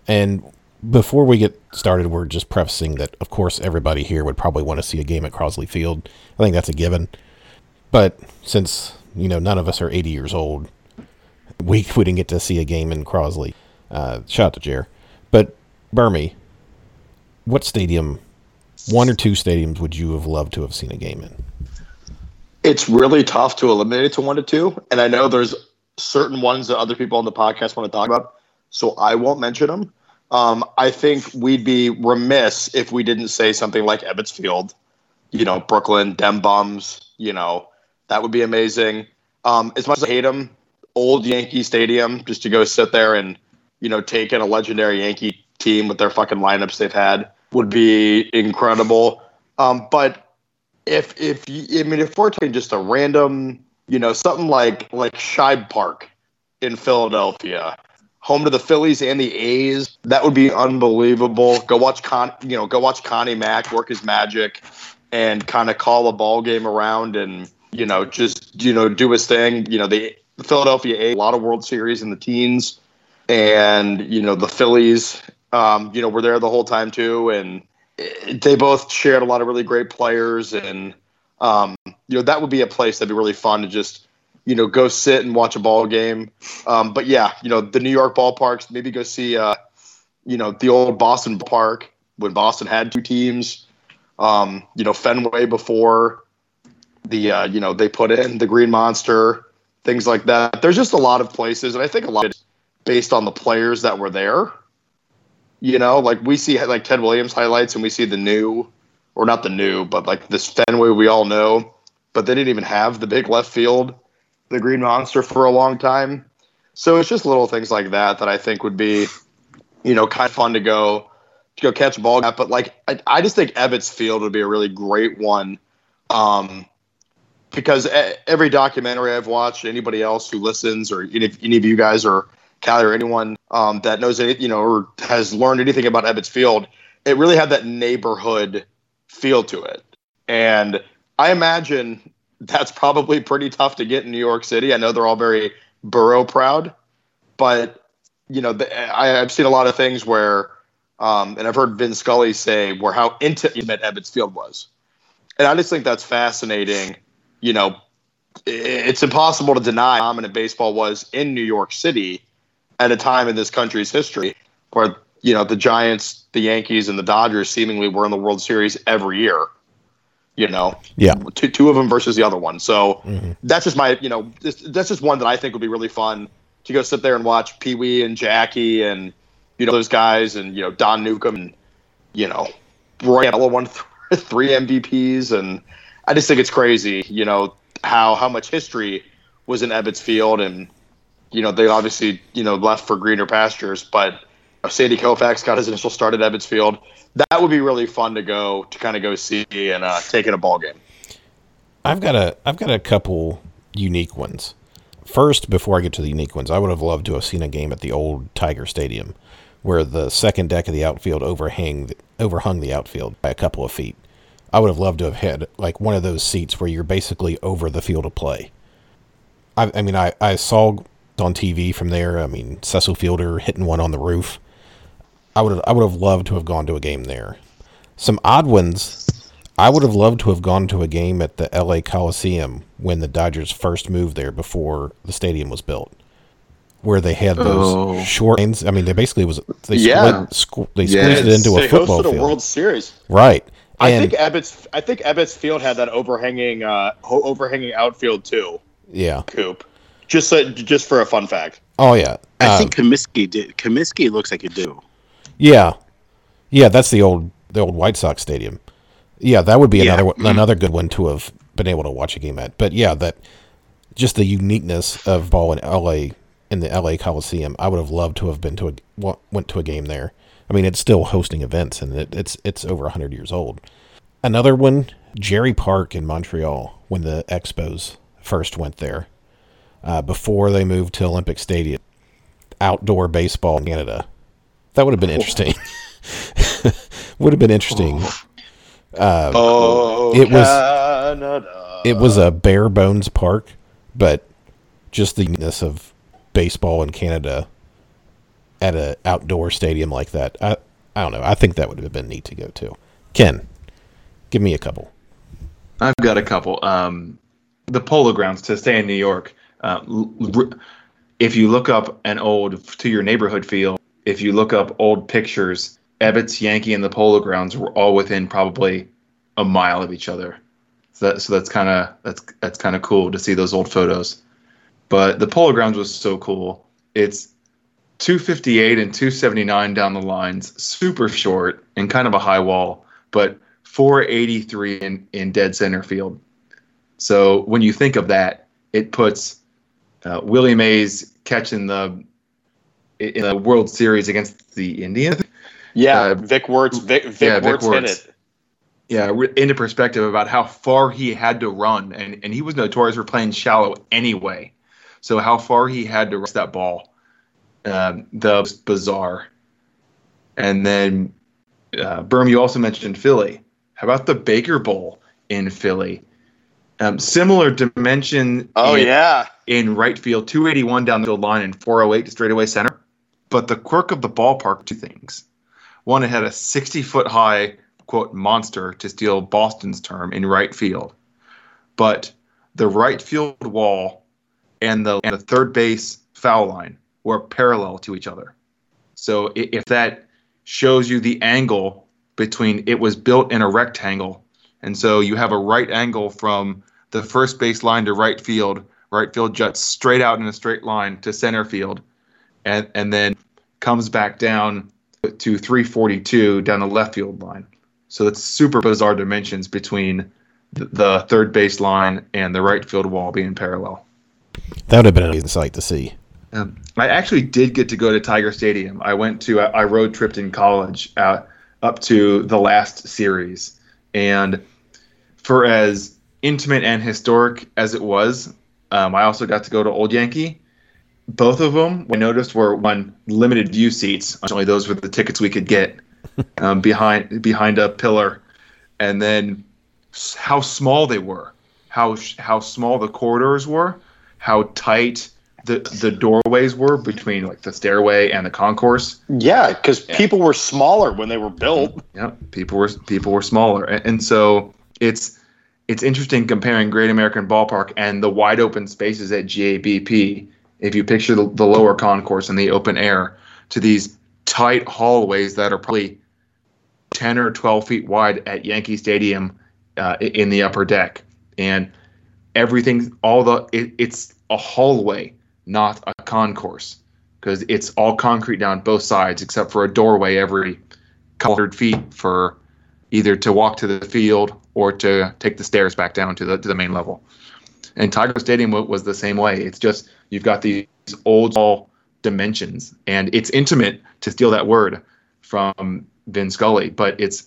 And before we get started, we're just prefacing that, of course, everybody here would probably want to see a game at Crosley Field. I think that's a given. But since, you know, none of us are 80 years old, we, we didn't get to see a game in Crosley. Uh, shout out to Jer. But, Bermie, what stadium, one or two stadiums, would you have loved to have seen a game in? It's really tough to eliminate it to one to two. And I know there's certain ones that other people on the podcast want to talk about. So I won't mention them. Um, I think we'd be remiss if we didn't say something like Ebbets Field, you know, Brooklyn, Dem Bums, you know, that would be amazing. Um, as much as I hate them, old Yankee Stadium, just to go sit there and, you know, taking a legendary Yankee team with their fucking lineups they've had would be incredible. Um, but if if I mean if we're talking just a random, you know, something like like Shibe Park in Philadelphia, home to the Phillies and the A's, that would be unbelievable. Go watch Con, you know, go watch Connie Mack work his magic and kind of call a ball game around and you know just you know do his thing. You know the Philadelphia A, a lot of World Series in the teens, and you know the Phillies um, you know, were there the whole time too, and they both shared a lot of really great players, and um, you know that would be a place that'd be really fun to just you know go sit and watch a ball game. Um, but yeah, you know the New York ballparks, maybe go see uh, you know the old Boston Park when Boston had two teams. Um, you know Fenway before the uh, you know they put in the Green Monster, things like that. There's just a lot of places, and I think a lot based on the players that were there. You know, like we see like Ted Williams highlights, and we see the new, or not the new, but like this Fenway we all know. But they didn't even have the big left field, the Green Monster, for a long time. So it's just little things like that that I think would be, you know, kind of fun to go to go catch a ball. But like, I, I just think Ebbets Field would be a really great one. Um, because every documentary I've watched, anybody else who listens, or any, any of you guys, or Calli or anyone um, that knows it, you know, or has learned anything about Ebbets Field, it really had that neighborhood feel to it. And I imagine that's probably pretty tough to get in New York City. I know they're all very borough proud, but you know, the, I, have seen a lot of things where, um, and I've heard Vin Scully say where how intimate Ebbets Field was, and I just think that's fascinating. You know, it's impossible to deny how dominant baseball was in New York City at a time in this country's history where you know, the Giants, the Yankees, and the Dodgers seemingly were in the World Series every year. You know, Yeah. two, two of them versus the other one. So Mhm. that's just my, you know, that's just one that I think would be really fun to go sit there and watch Pee Wee and Jackie and you know those guys and you know Don Newcombe and you know Roy Ella won th- <laughs> three MVPs and I just think it's crazy, you know how how much history was in Ebbets Field and you know they obviously you know left for greener pastures, but Sandy Koufax got his initial start at Ebbets Field. That would be really fun to go to kind of go see and uh, take in a ball game. I've got a I've got a couple unique ones. First, before I get to the unique ones, I would have loved to have seen a game at the old Tiger Stadium, where the second deck of the outfield overhang overhung the outfield by a couple of feet. I would have loved to have had like one of those seats where you're basically over the field of play. I, I mean, I, I saw on TV from there. I mean, Cecil Fielder hitting one on the roof. I would have, I would have loved to have gone to a game there. Some odd ones. I would have loved to have gone to a game at the LA Coliseum when the Dodgers first moved there before the stadium was built, where they had those Oh. short lanes. I mean, they basically was they Yeah. split, squ- they Yeah, squeezed it into a they football hosted a field, World Series. right? I And think Ebbets. I think Ebbets Field had that overhanging, uh, overhanging outfield too. yeah, Coop. Just so, just for a fun fact. oh yeah, I Uh, think Comiskey did. Comiskey looks like it do. Yeah, yeah, that's the old the old White Sox stadium. Yeah, that would be Yeah. another one- another good one to have been able to watch a game at. But yeah, that just the uniqueness of ball in L.A. in the L.A. Coliseum. I would have loved to have been to a went to a game there. I mean, it's still hosting events, and it, it's it's over hundred years old. Another one, Jarry Park in Montreal, when the Expos first went there, uh, before they moved to Olympic Stadium, outdoor baseball in Canada. That would have <laughs> been interesting. would have been interesting. Oh, it was- Canada. It was a bare bones park, but just the uniqueness of baseball in Canada at an outdoor stadium like that. I I don't know. I think that would have been neat to go to. Ken, give me a couple. I've got a couple. Um, the Polo Grounds to stay in New York. Uh, if you look up an old to your neighborhood field, if you look up old pictures, Ebbets, Yankee, and the Polo Grounds were all within probably a mile of each other. So, that, so that's kind of that's that's kind of cool to see those old photos. But the Polo Grounds was so cool. It's 258 and 279 down the lines, super short and kind of a high wall, but 483 in, in dead center field. So when you think of that, it puts uh, Willie Mays catching the in the World Series against the Indians. yeah, uh, Vic Wertz. Vic, Vic yeah, Vic Wertz hit Wertz. it. Yeah, into perspective about how far he had to run, and, and he was notorious for playing shallow anyway. So how far he had to rush that ball, um, that was bizarre. And then, uh, Berm, you also mentioned Philly. How about the Baker Bowl in Philly? Um, similar dimension. Oh in, yeah, in right field, 281 down the field line and 408 to straightaway center. But the quirk of the ballpark, two things. One, it had a 60 foot high, quote, monster, to steal Boston's term, in right field. But the right field wall and the, and the third base foul line were parallel to each other. So if that shows you the angle between it was built in a rectangle, and so you have a right angle from the first base line to right field, right field juts straight out in a straight line to center field, and and then comes back down to 342 down the left field line. So it's super bizarre dimensions between the, third base line and the right field wall being parallel. That would have been an amazing sight to see. Um, I actually did get to go to Tiger Stadium. I went to I I road tripped in college out up to the last series, and for as intimate and historic as it was, um, I also got to go to Old Yankee. Both of them, I noticed, were one limited view seats. Only those were the tickets we could get <laughs> um, behind behind a pillar, and then how small they were, how how small the corridors were, how tight the the doorways were between like the stairway and the concourse. yeah, because people were smaller when they were built. Yeah, people were people were smaller, and, and so it's it's interesting comparing Great American Ballpark and the wide open spaces at GABP. If you picture the, the lower concourse and the open air to these tight hallways that are probably 10 or 12 feet wide at Yankee Stadium uh, in the upper deck. And everything, all the, it, it's a hallway, not a concourse, because it's all concrete down both sides except for a doorway every couple hundred feet for either to walk to the field or to take the stairs back down to the, to the main level. And Tiger Stadium was the same way. It's just, you've got these old dimensions, and it's intimate to steal that word from Vin Scully, but it's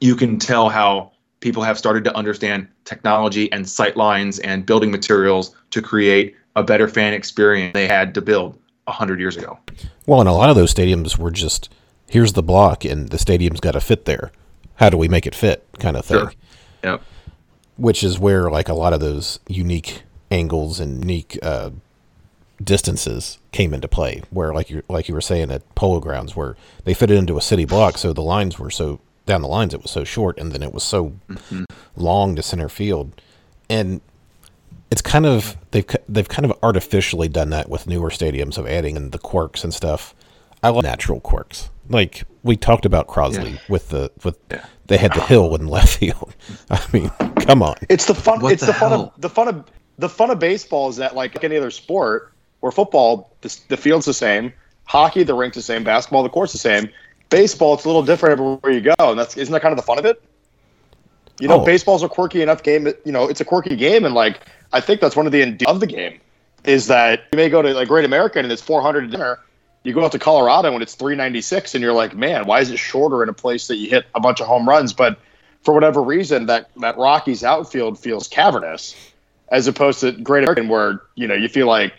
you can tell how people have started to understand technology and sight lines and building materials to create a better fan experience they had to build a hundred years ago. Well, and a lot of those stadiums were just here's the block, and the stadium's got to fit there. How do we make it fit? Kind of thing. Sure. Yep. Which is where like a lot of those unique angles and unique uh, distances came into play. Where like you like you were saying at Polo Grounds, where they fit it into a city block, so the lines were so down the lines it was so short, and then it was so long to center field, and it's kind of they've they've kind of artificially done that with newer stadiums of adding in the quirks and stuff. I love natural quirks. Like we talked about Crosley Yeah. with the with Yeah. they had the hill in left field. <laughs> I mean, come on. It's the fun. What it's the the, fun of the fun of the fun of baseball is that like any other sport, where football the, the field's the same, hockey the rink's the same, basketball the court's the same. Baseball it's a little different everywhere you go, and that's isn't that kind of the fun of it? You know, Oh. baseball's a quirky enough game. that, You know, it's a quirky game, and like I think that's one of the endear- of the game is that you may go to like Great American and it's 400 a dinner. You go out to Colorado and it's 396, and you're like, man, why is it shorter in a place that you hit a bunch of home runs? But for whatever reason, that that Rockies outfield feels cavernous, as opposed to Great American, where you know you feel like,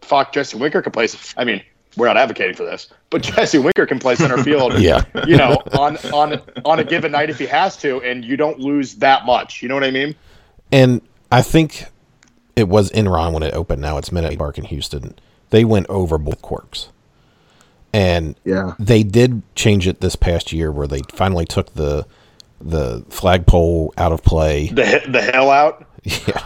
fuck, Jesse Winker can play. I mean, we're not advocating for this, but <laughs> Jesse Winker can play center field. <laughs> Yeah. you know, on on on a given night if he has to, and you don't lose that much. You know what I mean? And I think it was Enron when it opened. Now it's Minute Park in Houston. They went over both quirks, and Yeah. they did change it this past year where they finally took the the flagpole out of play. The the hell out. <laughs> Yeah.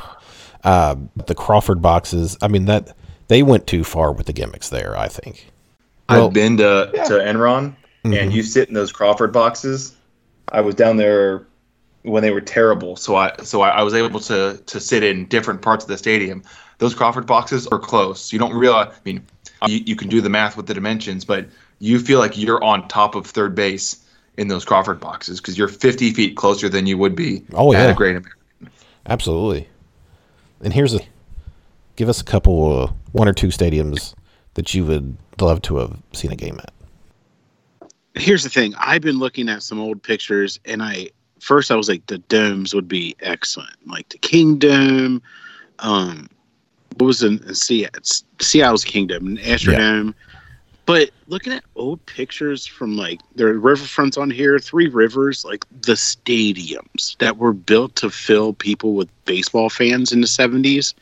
Uh, the Crawford boxes. I mean that they went too far with the gimmicks there. I think. Well- I've been to, to Enron, and you sit in those Crawford boxes. I was down there when they were terrible, so I so I, I was able to to sit in different parts of the stadium. Those Crawford boxes are close. You don't realize. I mean, you, you can do the math with the dimensions, but you feel like you're on top of third base in those Crawford boxes because you're 50 feet closer than you would be Oh, at yeah. a Great American. Absolutely. And here's a give us a couple, uh, one or two stadiums that you would love to have seen a game at. here's the thing i've been looking at some old pictures and i first i was like the domes would be excellent like the kingdome um what was in, in Seattle, seattle's kingdome and astrodome but looking at old pictures from like there are riverfronts on here three rivers like the stadiums that were built to fill people with baseball fans in the 70s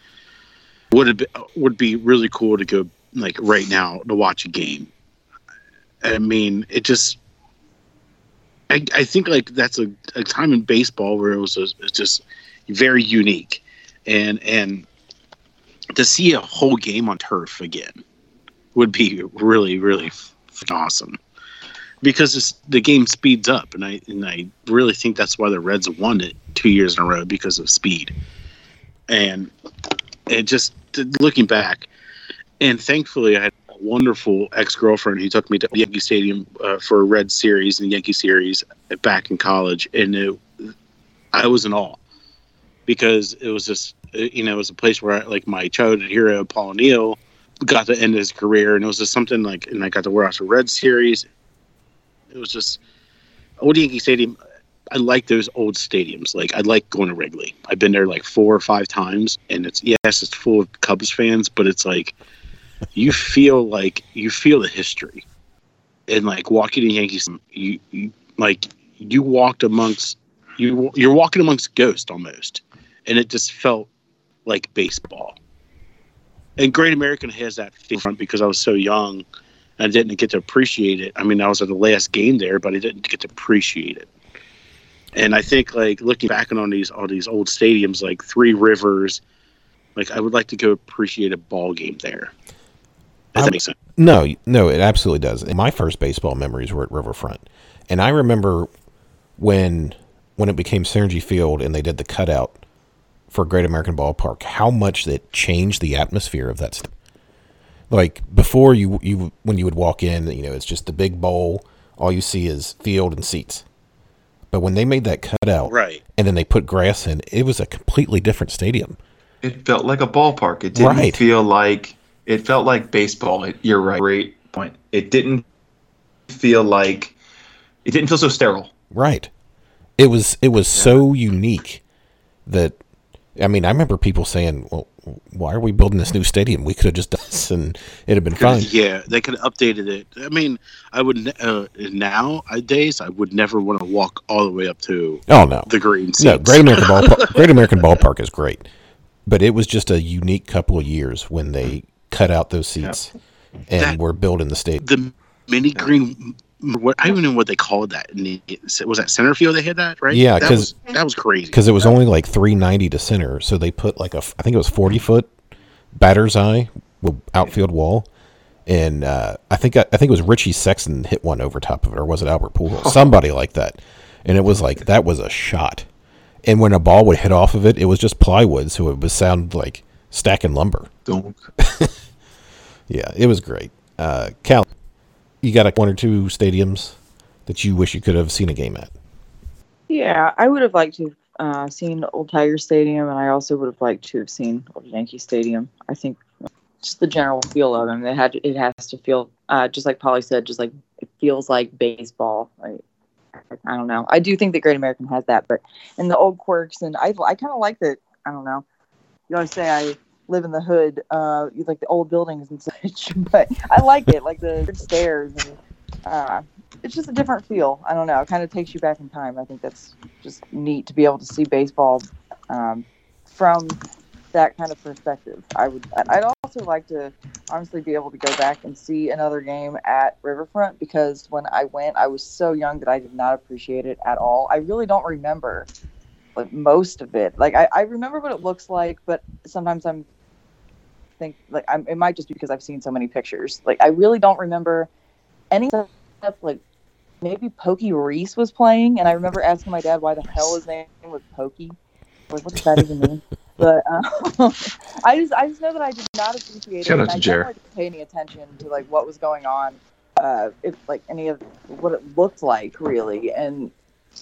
would been, would be really cool to go like right now to watch a game I mean, it just. I, I think like that's a, a time in baseball where it was a, it's just very unique, and and to see a whole game on turf again would be really really awesome. Because the game speeds up, and I and I really think that's why the Reds won it two years in a row because of speed, and it just looking back, and thankfully I had a wonderful ex girlfriend who took me to Yankee Stadium uh, for a Red Series and Yankee Series back in college, and it, I was in awe because it was just Uh, you know it was a place where I, like my childhood hero Paul O'Neill got to end his career, and it was just something like, and I got to watch a Red Series. It was just old Yankee Stadium. I like those old stadiums. Like I like going to Wrigley. I've been there like four or five times, and it's yes, it's full of Cubs fans, but it's like you feel like you feel the history, and like walking in Yankees, you, you like you walked amongst you. You're walking amongst ghosts almost, and it just felt like baseball. And Great American has that front because I was so young. I didn't get to appreciate it. I mean, I was at the last game there, but I didn't get to appreciate it. And I think, like looking back on these all these old stadiums, like Three Rivers, like I would like to go appreciate a ball game there. I'm- that makes sense. No, no, it absolutely does. My first baseball memories were at Riverfront, and I remember when when it became Cinergy Field and they did the cutout for Great American Ballpark, how much that changed the atmosphere of that. St- like before, you you when you would walk in, you know, it's just the big bowl. All you see is field and seats. But when they made that cutout, Right. and then they put grass in, it was a completely different stadium. It felt like a ballpark. It didn't Right. feel like it felt like baseball. It, you're right. Great point. It didn't feel like it didn't feel so sterile. Right. It was it was so unique that I mean I remember people saying, "Well, why are we building this new stadium? We could have just done this and it'd have been fine." Yeah, they could have updated it. I mean, I would uh, nowadays I would never want to walk all the way up to Oh no, the green seats. no, Great American Ballpark. <laughs> Great American Ballpark is great, but it was just a unique couple of years when they cut out those seats and That- were building the stadium. the mini green. What I don't even know what they called that. The- Was that center field? They had that right? Yeah, because was that was crazy. because it was only like 390 to center so they put like a i think it was 40 foot batter's eye with outfield wall and uh, i think I, think it was richie sexson hit one over top of it or was it albert Pujols? <laughs> somebody like that and it was like that was a shot and when a ball would hit off of it it was just plywood so it would sound like stacking lumber Don't. <laughs> yeah it was great uh, cal you got a, one or two stadiums that you wish you could have seen a game at Yeah, I would have liked to have uh, seen Old Tiger Stadium, and I also would have liked to have seen Old Yankee Stadium. I think just the general feel of them. It had it has to feel uh, just like Paulie said, just like it feels like baseball. Like, I don't know. I do think that Great American has that, but and the old quirks, and I I kind of like that. I don't know. You always say I live in the hood, uh, like the old buildings and <laughs> such, but I like it, like the stairs and. Uh, it's just a different feel. I don't know. It kind of takes you back in time. I think that's just neat to be able to see baseball um, from that kind of perspective. I would. I'd also like to honestly be able to go back and see another game at Riverfront because when I went, I was so young that I did not appreciate it at all. I really don't remember like most of it. Like I, I remember what it looks like, but sometimes I'm think like I'm, it might just be because I've seen so many pictures. Like I really don't remember any stuff like maybe Pokey Reese was playing, and I remember asking my dad why the hell his name was Pokey. Like, what does that even mean? <laughs> But uh, <laughs> I just, I just know that I did not appreciate Shout it. out and to I Jer. didn't like pay any attention to like what was going on, uh, if like any of what it looked like really, and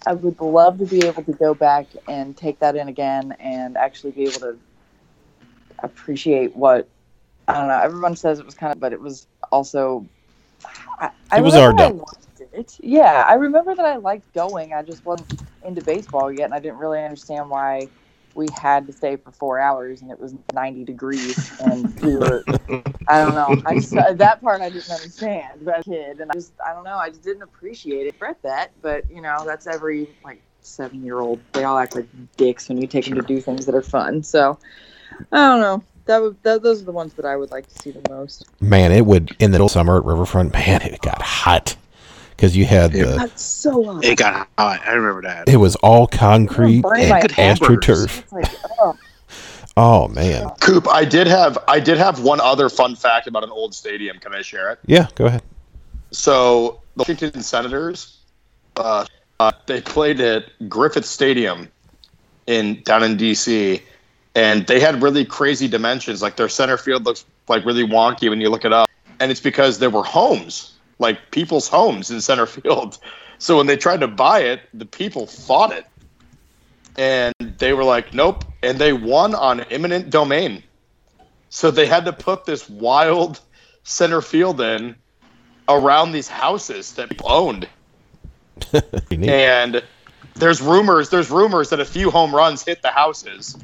I would love to be able to go back and take that in again and actually be able to appreciate what I don't know. Everyone says it was kind of, but it was also. I, I It was our it. Yeah, I remember that I liked going. I just wasn't into baseball yet, and I didn't really understand why we had to stay for four hours and it was 90 degrees and <laughs> we were i don't know i just uh, that part i didn't understand but as a kid and i just i don't know i just didn't appreciate it regret that but you know that's every like seven year old they all act like dicks when you take them to do things that are fun so i don't know that would that, those are the ones that i would like to see the most man it would in the middle of summer at riverfront man it got hot because you had Yeah. the that's so hot. It got hot. I remember that. it was all concrete Burn and astroturf like oh <laughs> oh man Coop, I did have I did have one other fun fact about an old stadium. Can I share it? yeah go ahead So the Washington Senators, uh, uh, they played at Griffith Stadium in down in DC, and they had really crazy dimensions. Like their center field looks like really wonky when you look it up, and it's because there were homes, like people's homes in center <laughs> field. So when they tried to buy it, the people fought it, and they were like, "Nope," and they won on eminent domain. So they had to put this wild center field in around these houses that people owned. <laughs> And there's rumors, there's rumors that a few home runs hit the houses.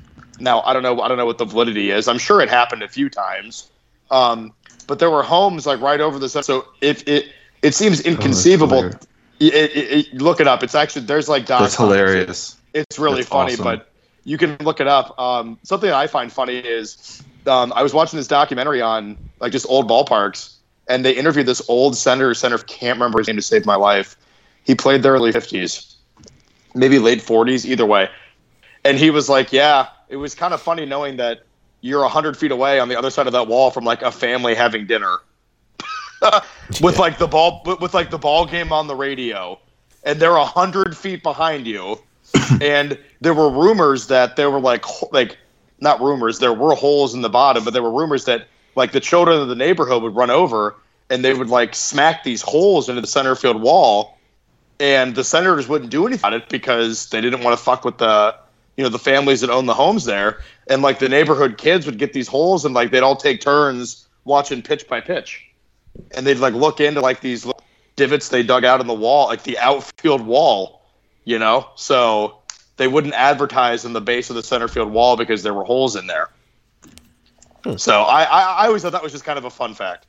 Now I don't know, I don't know what the validity is. I'm sure it happened a few times, um, but there were homes like right over the. So if it, it seems inconceivable. hilarious. it, it, it- look it up. It's actually there's like That's hilarious. It's really That's funny, awesome. but you can look it up. Um, something I find funny is um, I was watching this documentary on like just old ballparks, and they interviewed this old center center. Can't remember his name to save my life. He played there early fifties, maybe late forties, either way. And he was like, "Yeah, it was kind of funny knowing that you're hundred feet away on the other side of that wall from like a family having dinner." <laughs> with Yeah. like the ball with, like the ball game on the radio, and they're a hundred feet behind you, <clears throat> and there were rumors that there were like like not rumors there were holes in the bottom, but there were rumors that like the children of the neighborhood would run over and they would like smack these holes into the center field wall, and the senators wouldn't do anything about it because they didn't want to fuck with the you know the families that own the homes there, and like the neighborhood kids would get these holes and like they'd all take turns watching pitch by pitch and they'd like look into like these little divots they dug out in the wall, like the outfield wall, you know. So they wouldn't advertise in the base of the center field wall because there were holes in there. So I, I, I always thought that was just kind of a fun fact.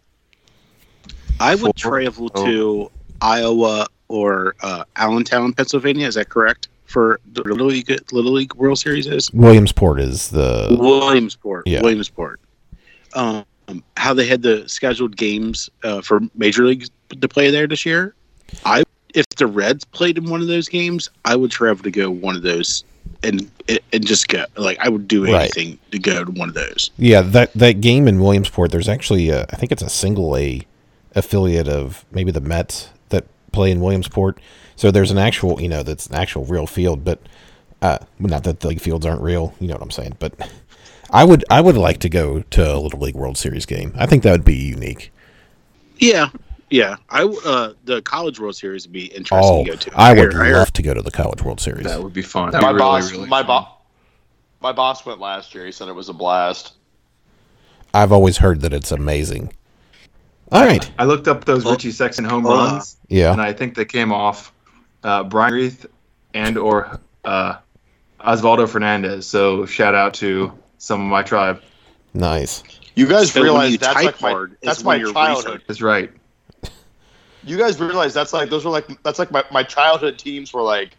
I would For- travel oh. to Iowa or uh, Allentown, Pennsylvania. Is that correct? For the Little League, Little League World Series is Williamsport is the Williamsport. Yeah. Williamsport. Um, how they had the scheduled games uh, for Major League to play there this year. I if the Reds played in one of those games, I would travel to go one of those and and just go. Like I would do Right. anything to go to one of those. yeah that that game in Williamsport. There's actually a, I think it's a single A affiliate of maybe the Mets play in Williamsport. So there's an actual you know that's an actual real field, but uh, not that the league fields aren't real. You know what I'm saying? But I would I would like to go to a Little League World Series game. I think that would be unique. Yeah, yeah. I uh, the College World Series would be interesting Oh, to go to. I would hear- hear- love to go to the College World Series. That would be fun. That'd my be really, boss, really my boss, my boss went last year. He said it was a blast. I've always heard that it's amazing. All right. I looked up those Richie Sexson home uh, runs, and Yeah. I think they came off uh, Brian Reith and or uh, Osvaldo Fernandez. So shout out to some of my tribe. Nice. You guys So realize you that's like my hard is that's my childhood. researching. That's right. You guys realize that's like those were like that's like my, my childhood teams were like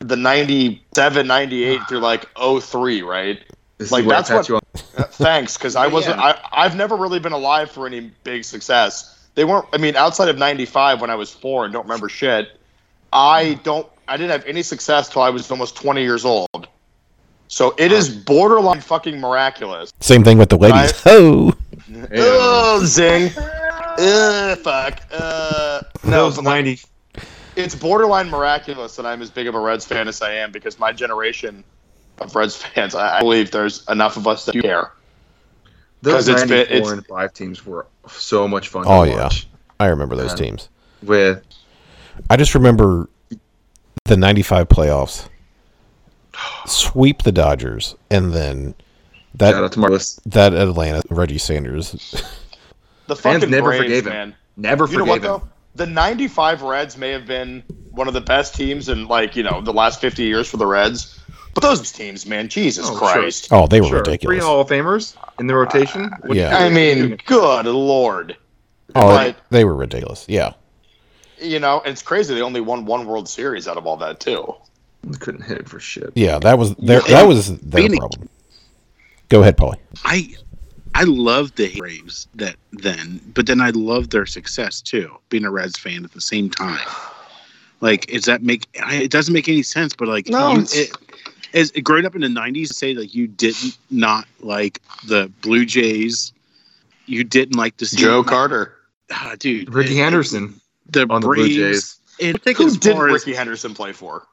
the 97, 98 through like 03, right? This Like, is where that's I what- catch you on. Uh, Thanks, because I wasn't. I I've never really been alive for any big success. They weren't. I mean, outside of '95 when I was four and don't remember shit. I don't. I didn't have any success till I was almost 20 years old. So it is borderline fucking miraculous. Same thing with the ladies. <laughs> Oh, Oh, zing. Ugh, fuck. Uh, no, Those but like, 90 it's borderline miraculous that I'm as big of a Reds fan as I am because my generation of Reds fans, I, I believe there's enough of us that care. Those 'Cause it's been- 94 it's- and 5 teams were so much fun Oh, to yeah. watch. I remember those Yeah. teams. With I just remember the 95 playoffs sweep the Dodgers and then that that Atlanta Reggie Sanders. The Fans never Braves, forgave him. man. Never You know what forgave him. though? The '95 Reds may have been one of the best teams in like you know the last 50 years for the Reds, but those teams, man, Jesus Oh, sure. Christ! Oh, they were Sure. ridiculous. Three Hall of Famers in the rotation. Uh, what- Yeah. I mean, good lord, Oh, but- they were ridiculous. Yeah. you know, and it's crazy they only won one World Series out of all that too. They couldn't hit it for shit. Yeah, that was their Yeah. that was their Being a- problem. Go ahead, Paulie. I I loved the Braves that then, but then I loved their success too. Being a Reds fan at the same time, like, does that make? I, it doesn't make any sense. But like, No, you, it's- it, as growing up in the '90s, to say like you didn't not like the Blue Jays, you didn't like the Joe Carter. ah, dude, Ricky it- Henderson the on the Braves. Blue Jays. And I think Who did far as Rickey Henderson play for?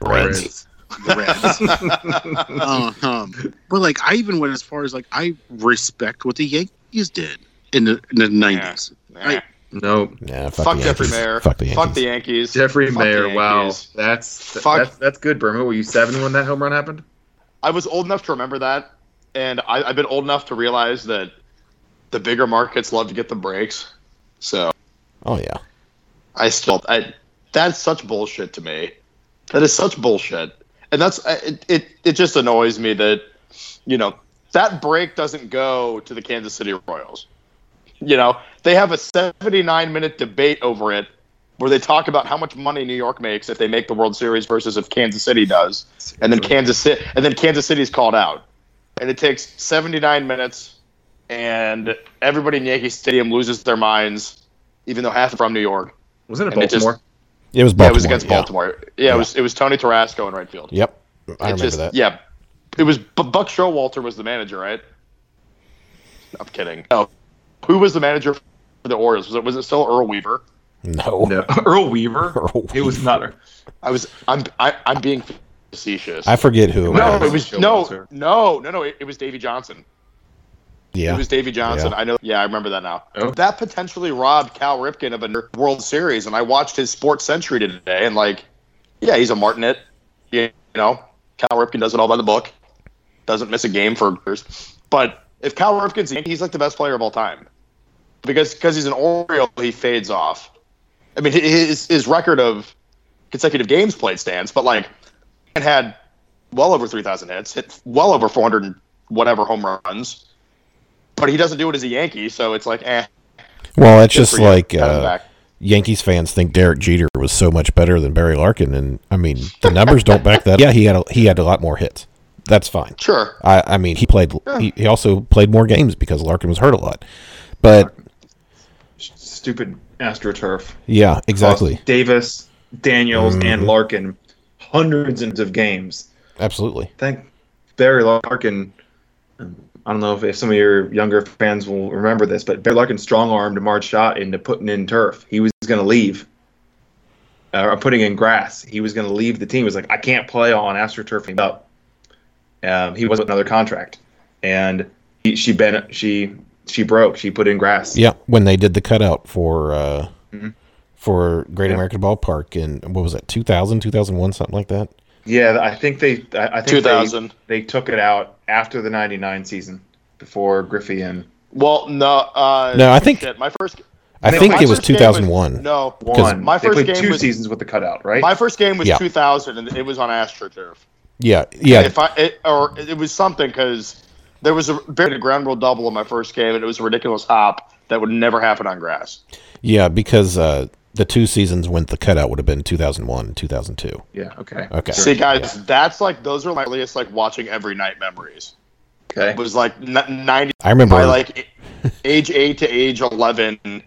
Reds. the Reds. <laughs> uh, um, but like I even went as far as like I respect what the Yankees did in the in the nineties. Nah. No, Yeah, fuck, Fuck Jeffrey Yankees. Maier. Fuck the Yankees. Fuck the Yankees. Jeffrey Fuck the Maier. Wow, that's Fuck. that's that's good. Burma, were you seven when that home run happened? I was old enough to remember that, and I, I've been old enough to realize that the bigger markets love to get the breaks. So Oh yeah. I still, I, that's such bullshit to me. That is such bullshit, and that's it. It, it just annoys me that you know that break doesn't go to the Kansas City Royals. You know they have a 79 minute debate over it, where they talk about how much money New York makes if they make the World Series versus if Kansas City does, and then Kansas City, and then Kansas City's called out, and it takes 79 minutes, and everybody in Yankee Stadium loses their minds, even though half are from New York. Wasn't it And it just- Baltimore? It was Yeah, Baltimore. it was against yeah. Baltimore. Yeah, it was it was Tony Tarasco in right field. Yep. I It remember just- that. Yeah, it was but Buck Showalter was the manager, right? I'm kidding. No, who was the manager the Orioles? Was it was it still Earl Weaver? No. No, <laughs> Earl Weaver. Earl It was not. I was I'm I, I'm being facetious. I forget who it no, was. it was no, no, no, no. It, it was Davey Johnson. Yeah. It was Davey Johnson. Yeah. I know. Yeah, I remember that now. Oh. That potentially robbed Cal Ripken of a World Series, and I watched his Sports Century today, and like, yeah, he's a Martinet. You know, Cal Ripken does it all by the book. Doesn't miss a game for years. But if Cal Ripken's he's like the best player of all time, because because he's an Oriole, he fades off. I mean, his his record of consecutive games played stands, but like, and had well over three thousand hits, hit well over four hundred and whatever home runs but he doesn't do it as a Yankee, so it's like, eh. well, it's good just like uh. Yankees fans think Derek Jeter was so much better than Barry Larkin, and I mean the numbers don't back that. Yeah, he had a, he had a lot more hits. That's fine. Sure. I, I mean he played. He, he also played more games because Larkin was hurt a lot. But Stupid AstroTurf. yeah, exactly, Davis, Daniels, Mhm. and Larkin hundreds of games. absolutely. Thank Barry Larkin. I don't know if, if some of your younger fans will remember this, but Barry Larkin strong armed Marge Schott into putting in turf. He was going to leave, uh, or putting in grass. He was going to leave the team. He was like, I can't play on AstroTurf up. Um, he was with another contract, and he, she bent she she broke. She put in grass. Yeah, when they did the cutout for uh, Mhm. for Great Yeah. American Ballpark in what was it 2000, 2001, something like that. Yeah, I think they. I, I think 2000. they, they took it out after the '99 season, before Griffey and Well, no. Uh, No, I think- shit, my first. I No, think it was first game 2001. no, one. my first played game two was- seasons with the cutout, right? my first game was Yeah. 2000, and it was on AstroTurf. Yeah, yeah, If I it, or it was something because there was a buried a ground rule double in my first game, and it was a ridiculous hop that would never happen on grass. yeah, because uh, the two seasons when the cutout would have been 2001 and 2002. yeah. Okay. Okay. See, guys, that's like those are my earliest like watching every night memories. Okay. It was like 90 I remember. by like <laughs> age eight to age eleven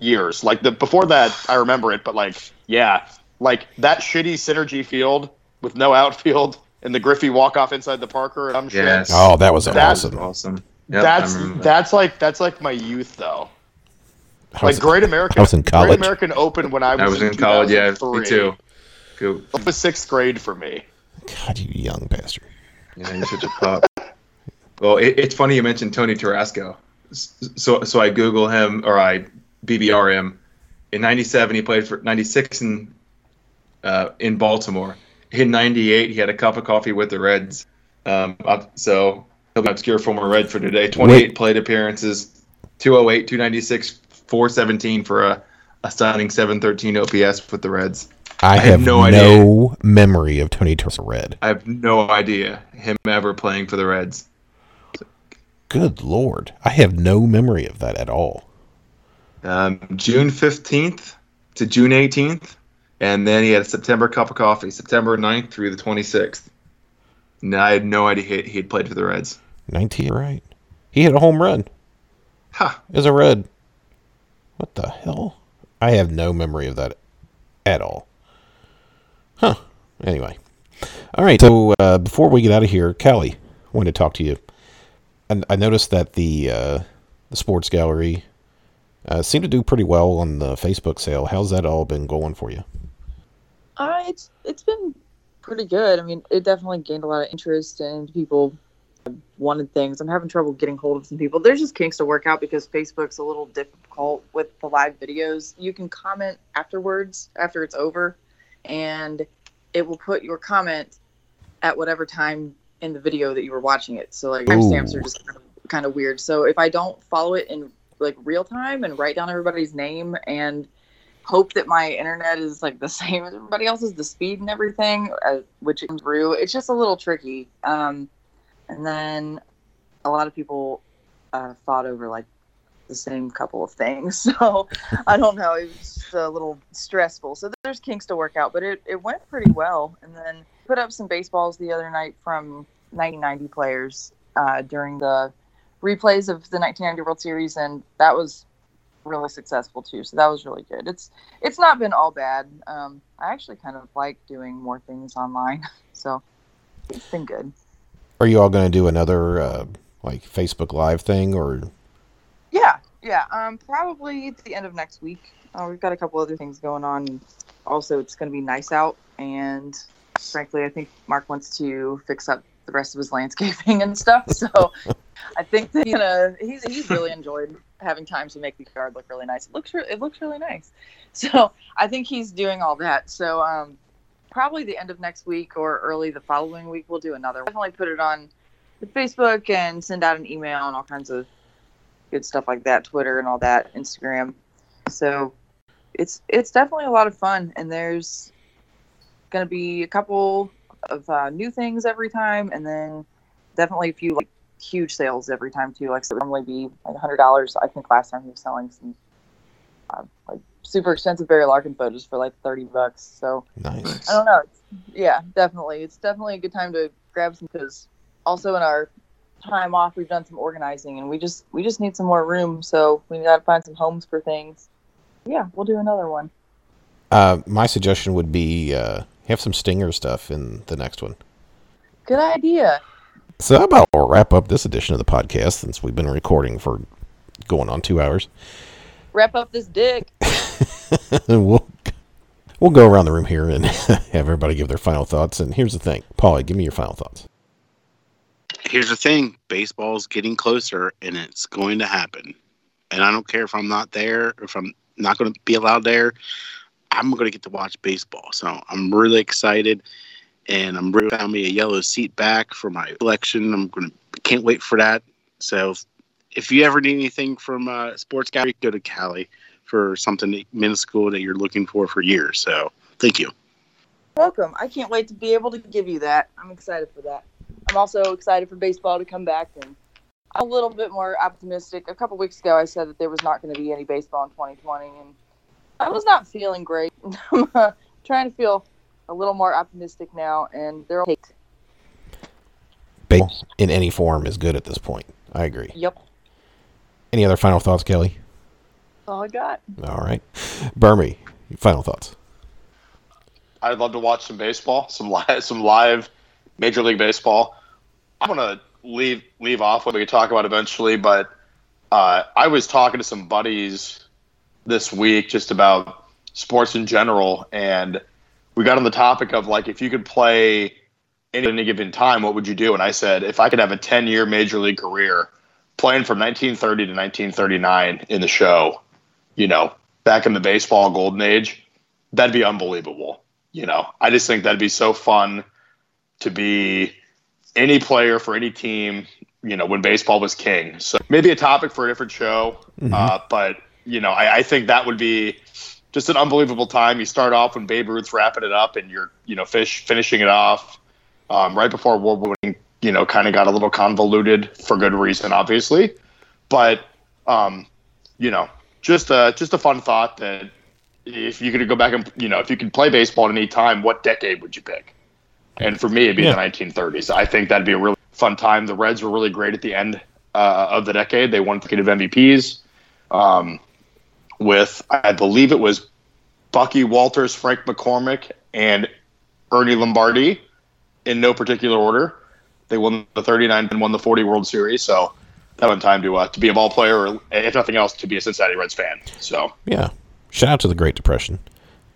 years. Like the before that, I remember it, but like yeah, like that shitty Cinergy field with no outfield and the Griffey walk off inside the Parker and I'm Yes. oh, that was That's- awesome. Awesome. Yep, that's I remember that. that's like that's like my youth though. I Like was- Great American. I was in college. Great American Open when I was, I was in college. Yeah, me 2003. too. Go. It was sixth grade for me. God, you young bastard. Yeah, you're such a pup. <laughs> well, it, it's funny you mentioned Tony Tarasco. So, so I Google him or I BBR him. In '97, he played for '96 in uh, in Baltimore. In '98, he had a cup of coffee with the Reds. Um, so he'll be obscure former Red for today. 28 Wait. plate appearances, 208, 296, 417 for a, a stunning 713 OPS with the Reds. I, have have, no no, idea. memory of Tony Turner Red. I have no idea him ever playing for the Reds. Good lord, I have no memory of that at all. um, June 15th to June 18th. And then he had a September cup of coffee, September 9th through the 26th. And I had no idea he, he had played for the Reds. 19, right? He hit a home run Ha! as a Red. What the hell? I have no memory of that at all. Huh. Anyway. All right. So uh, before we get out of here, Calli, I wanted to talk to you. And I noticed that the uh, the sports gallery uh, seemed to do pretty well on the Facebook sale. How's that all been going for you? Uh, it's it's been pretty good. I mean, it definitely gained a lot of interest and people wanted things. I'm having trouble getting hold of some people. There's just kinks to work out because Facebook's a little difficult with the live videos. You can comment afterwards after it's over, and it will put your comment at whatever time in the video that you were watching it. So like timestamps are just kind of, kind of weird. So if I don't follow it in like real time and write down everybody's name and hope that my internet is like the <laughs> same as everybody else's, the speed and everything, uh, which comes through. It's just a little tricky. Um, and then a lot of people uh, fought over like the same couple of things. <laughs> So I don't know. It was a little stressful. So there's kinks to work out, but it, it went pretty well. And then put up some baseballs the other night from 1990 players uh, during the replays of the 1990 World Series, and that was really successful too. So that was really good. It's it's not been all bad. Um, I actually kind of like doing more things online, <laughs> so it's been good. Are you all going to do another uh, like Facebook Live thing or? Yeah, Yeah, um, probably at the end of next week. Uh, we've got a couple other things going on. Also, it's going to be nice out, and frankly, I think Mark wants to fix up the rest of his landscaping <laughs> and stuff. So, <laughs> I think that you know he's he's really enjoyed having time to make the yard look really nice. It looks re- it looks really nice. So, I think he's doing all that. So, um, probably the end of next week or early the following week, we'll do another. Definitely put it on the Facebook and send out an email and all kinds of good stuff like that, Twitter and all that, Instagram. So it's it's definitely a lot of fun, and there's going to be a couple of uh, new things every time, and then definitely a few like huge sales every time too. Like so it would normally be like hundred dollars. I think last time he was selling some uh, like super expensive Barry Larkin photos for like thirty bucks. So Nice. I don't know. It's, yeah, definitely. It's definitely a good time to grab some because also in our time off we've done some organizing and we just we just need some more room so we got to find some homes for things. Yeah, we'll do another one. Uh, my suggestion would be uh, have some stinger stuff in the next one. Good idea. So how about we'll wrap up this edition of the podcast since we've been recording for going on two hours. Wrap up this dick. <laughs> we'll we'll go around the room here and <laughs> have everybody give their final thoughts. And here's the thing, Paulie, give me your final thoughts. Here's the thing: baseball's getting closer, and it's going to happen. And I don't care if I'm not there, if I'm not going to be allowed there. I'm going to get to watch baseball, so I'm really excited, and I'm really found me a yellow seat back for my election. I'm to can't wait for that. So, if, if you ever need anything from uh, Sports Gallery, go to Calli for something minuscule that you're looking for for years. So, thank you. Welcome. I can't wait to be able to give you that. I'm excited for that. I'm also excited for baseball to come back and I'm a little bit more optimistic. A couple weeks ago I said that there was not going to be any baseball in 2020 and I was not feeling great. <laughs> I'm uh, trying to feel a little more optimistic now and they're hate. Baseball in any form is good at this point. I agree. Yep. Any other final thoughts, Calli? That's all I got. All right. Bermie, final thoughts. I'd love to watch some baseball, some live, <laughs> some live Major League Baseball. I'm gonna leave leave off what we could talk about eventually, but uh, I was talking to some buddies this week just about sports in general, and we got on the topic of like if you could play any, any given time, what would you do? And I said if I could have a 10 year Major League career playing from 1930 to 1939 in the show, you know, back in the baseball golden age, that'd be unbelievable. You know, I just think that'd be so fun to be any player for any team, you know, when baseball was king. So maybe a topic for a different show. Uh, but, you know, I, I think that would be just an unbelievable time. You start off when Babe Ruth's wrapping it up and you're, you know, fish finishing it off um, right before World War, One, you know, kind of got a little convoluted for good reason, obviously. But, um, you know, just a, just a fun thought that if you could go back and, you know, if you could play baseball at any time, what decade would you pick? And for me, it'd be Yeah. the 1930s. I think that'd be a really fun time. The Reds were really great at the end uh, of the decade. They won consecutive MVPs um, with, I believe it was Bucky Walters, Frank McCormick, and Ernie Lombardi in no particular order. They won the 39 and won the 40 World Series. So that one time to uh, to be a ball player, or if nothing else, to be a Cincinnati Reds fan. So Yeah. Shout out to the Great Depression.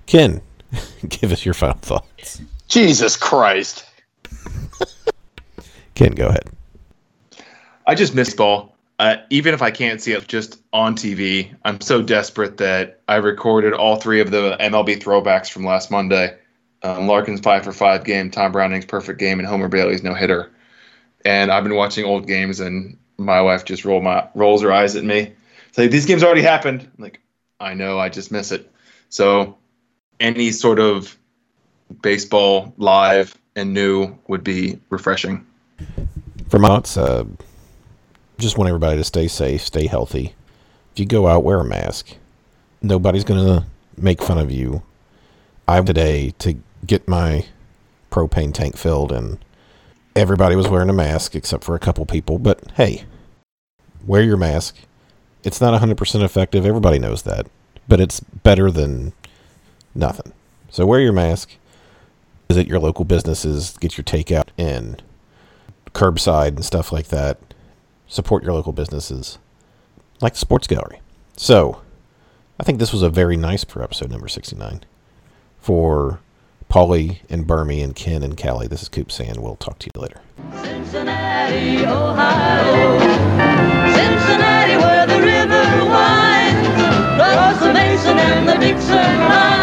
Ken, <laughs> give us your final thoughts. Jesus Christ. <laughs> Ken, go ahead. I just missed ball. Uh, even if I can't see it just on TV, I'm so desperate that I recorded all three of the MLB throwbacks from last Monday. Um, Larkin's five for five game, Tom Browning's perfect game, and Homer Bailey's no hitter. And I've been watching old games, and my wife just roll my rolls her eyes at me. It's like these games already happened. I'm like, I know, I just miss it. So, any sort of baseball live and new would be refreshing. Vermont's uh, just want everybody to stay safe, stay healthy. If you go out, wear a mask. Nobody's going to make fun of you. I have today to get my propane tank filled, and everybody was wearing a mask except for a couple people. But hey, wear your mask. It's not 100% effective. Everybody knows that. But it's better than nothing. So wear your mask. Visit your local businesses. Get your takeout and curbside and stuff like that support your local businesses, like the Sports Gallery. So, I think this was a very nice for episode number 69. For Paulie and Bermie and Ken and Calli, this is Coop saying we'll talk to you later. Cincinnati, Ohio. Cincinnati, where the river winds across the Mason and the Dixon line.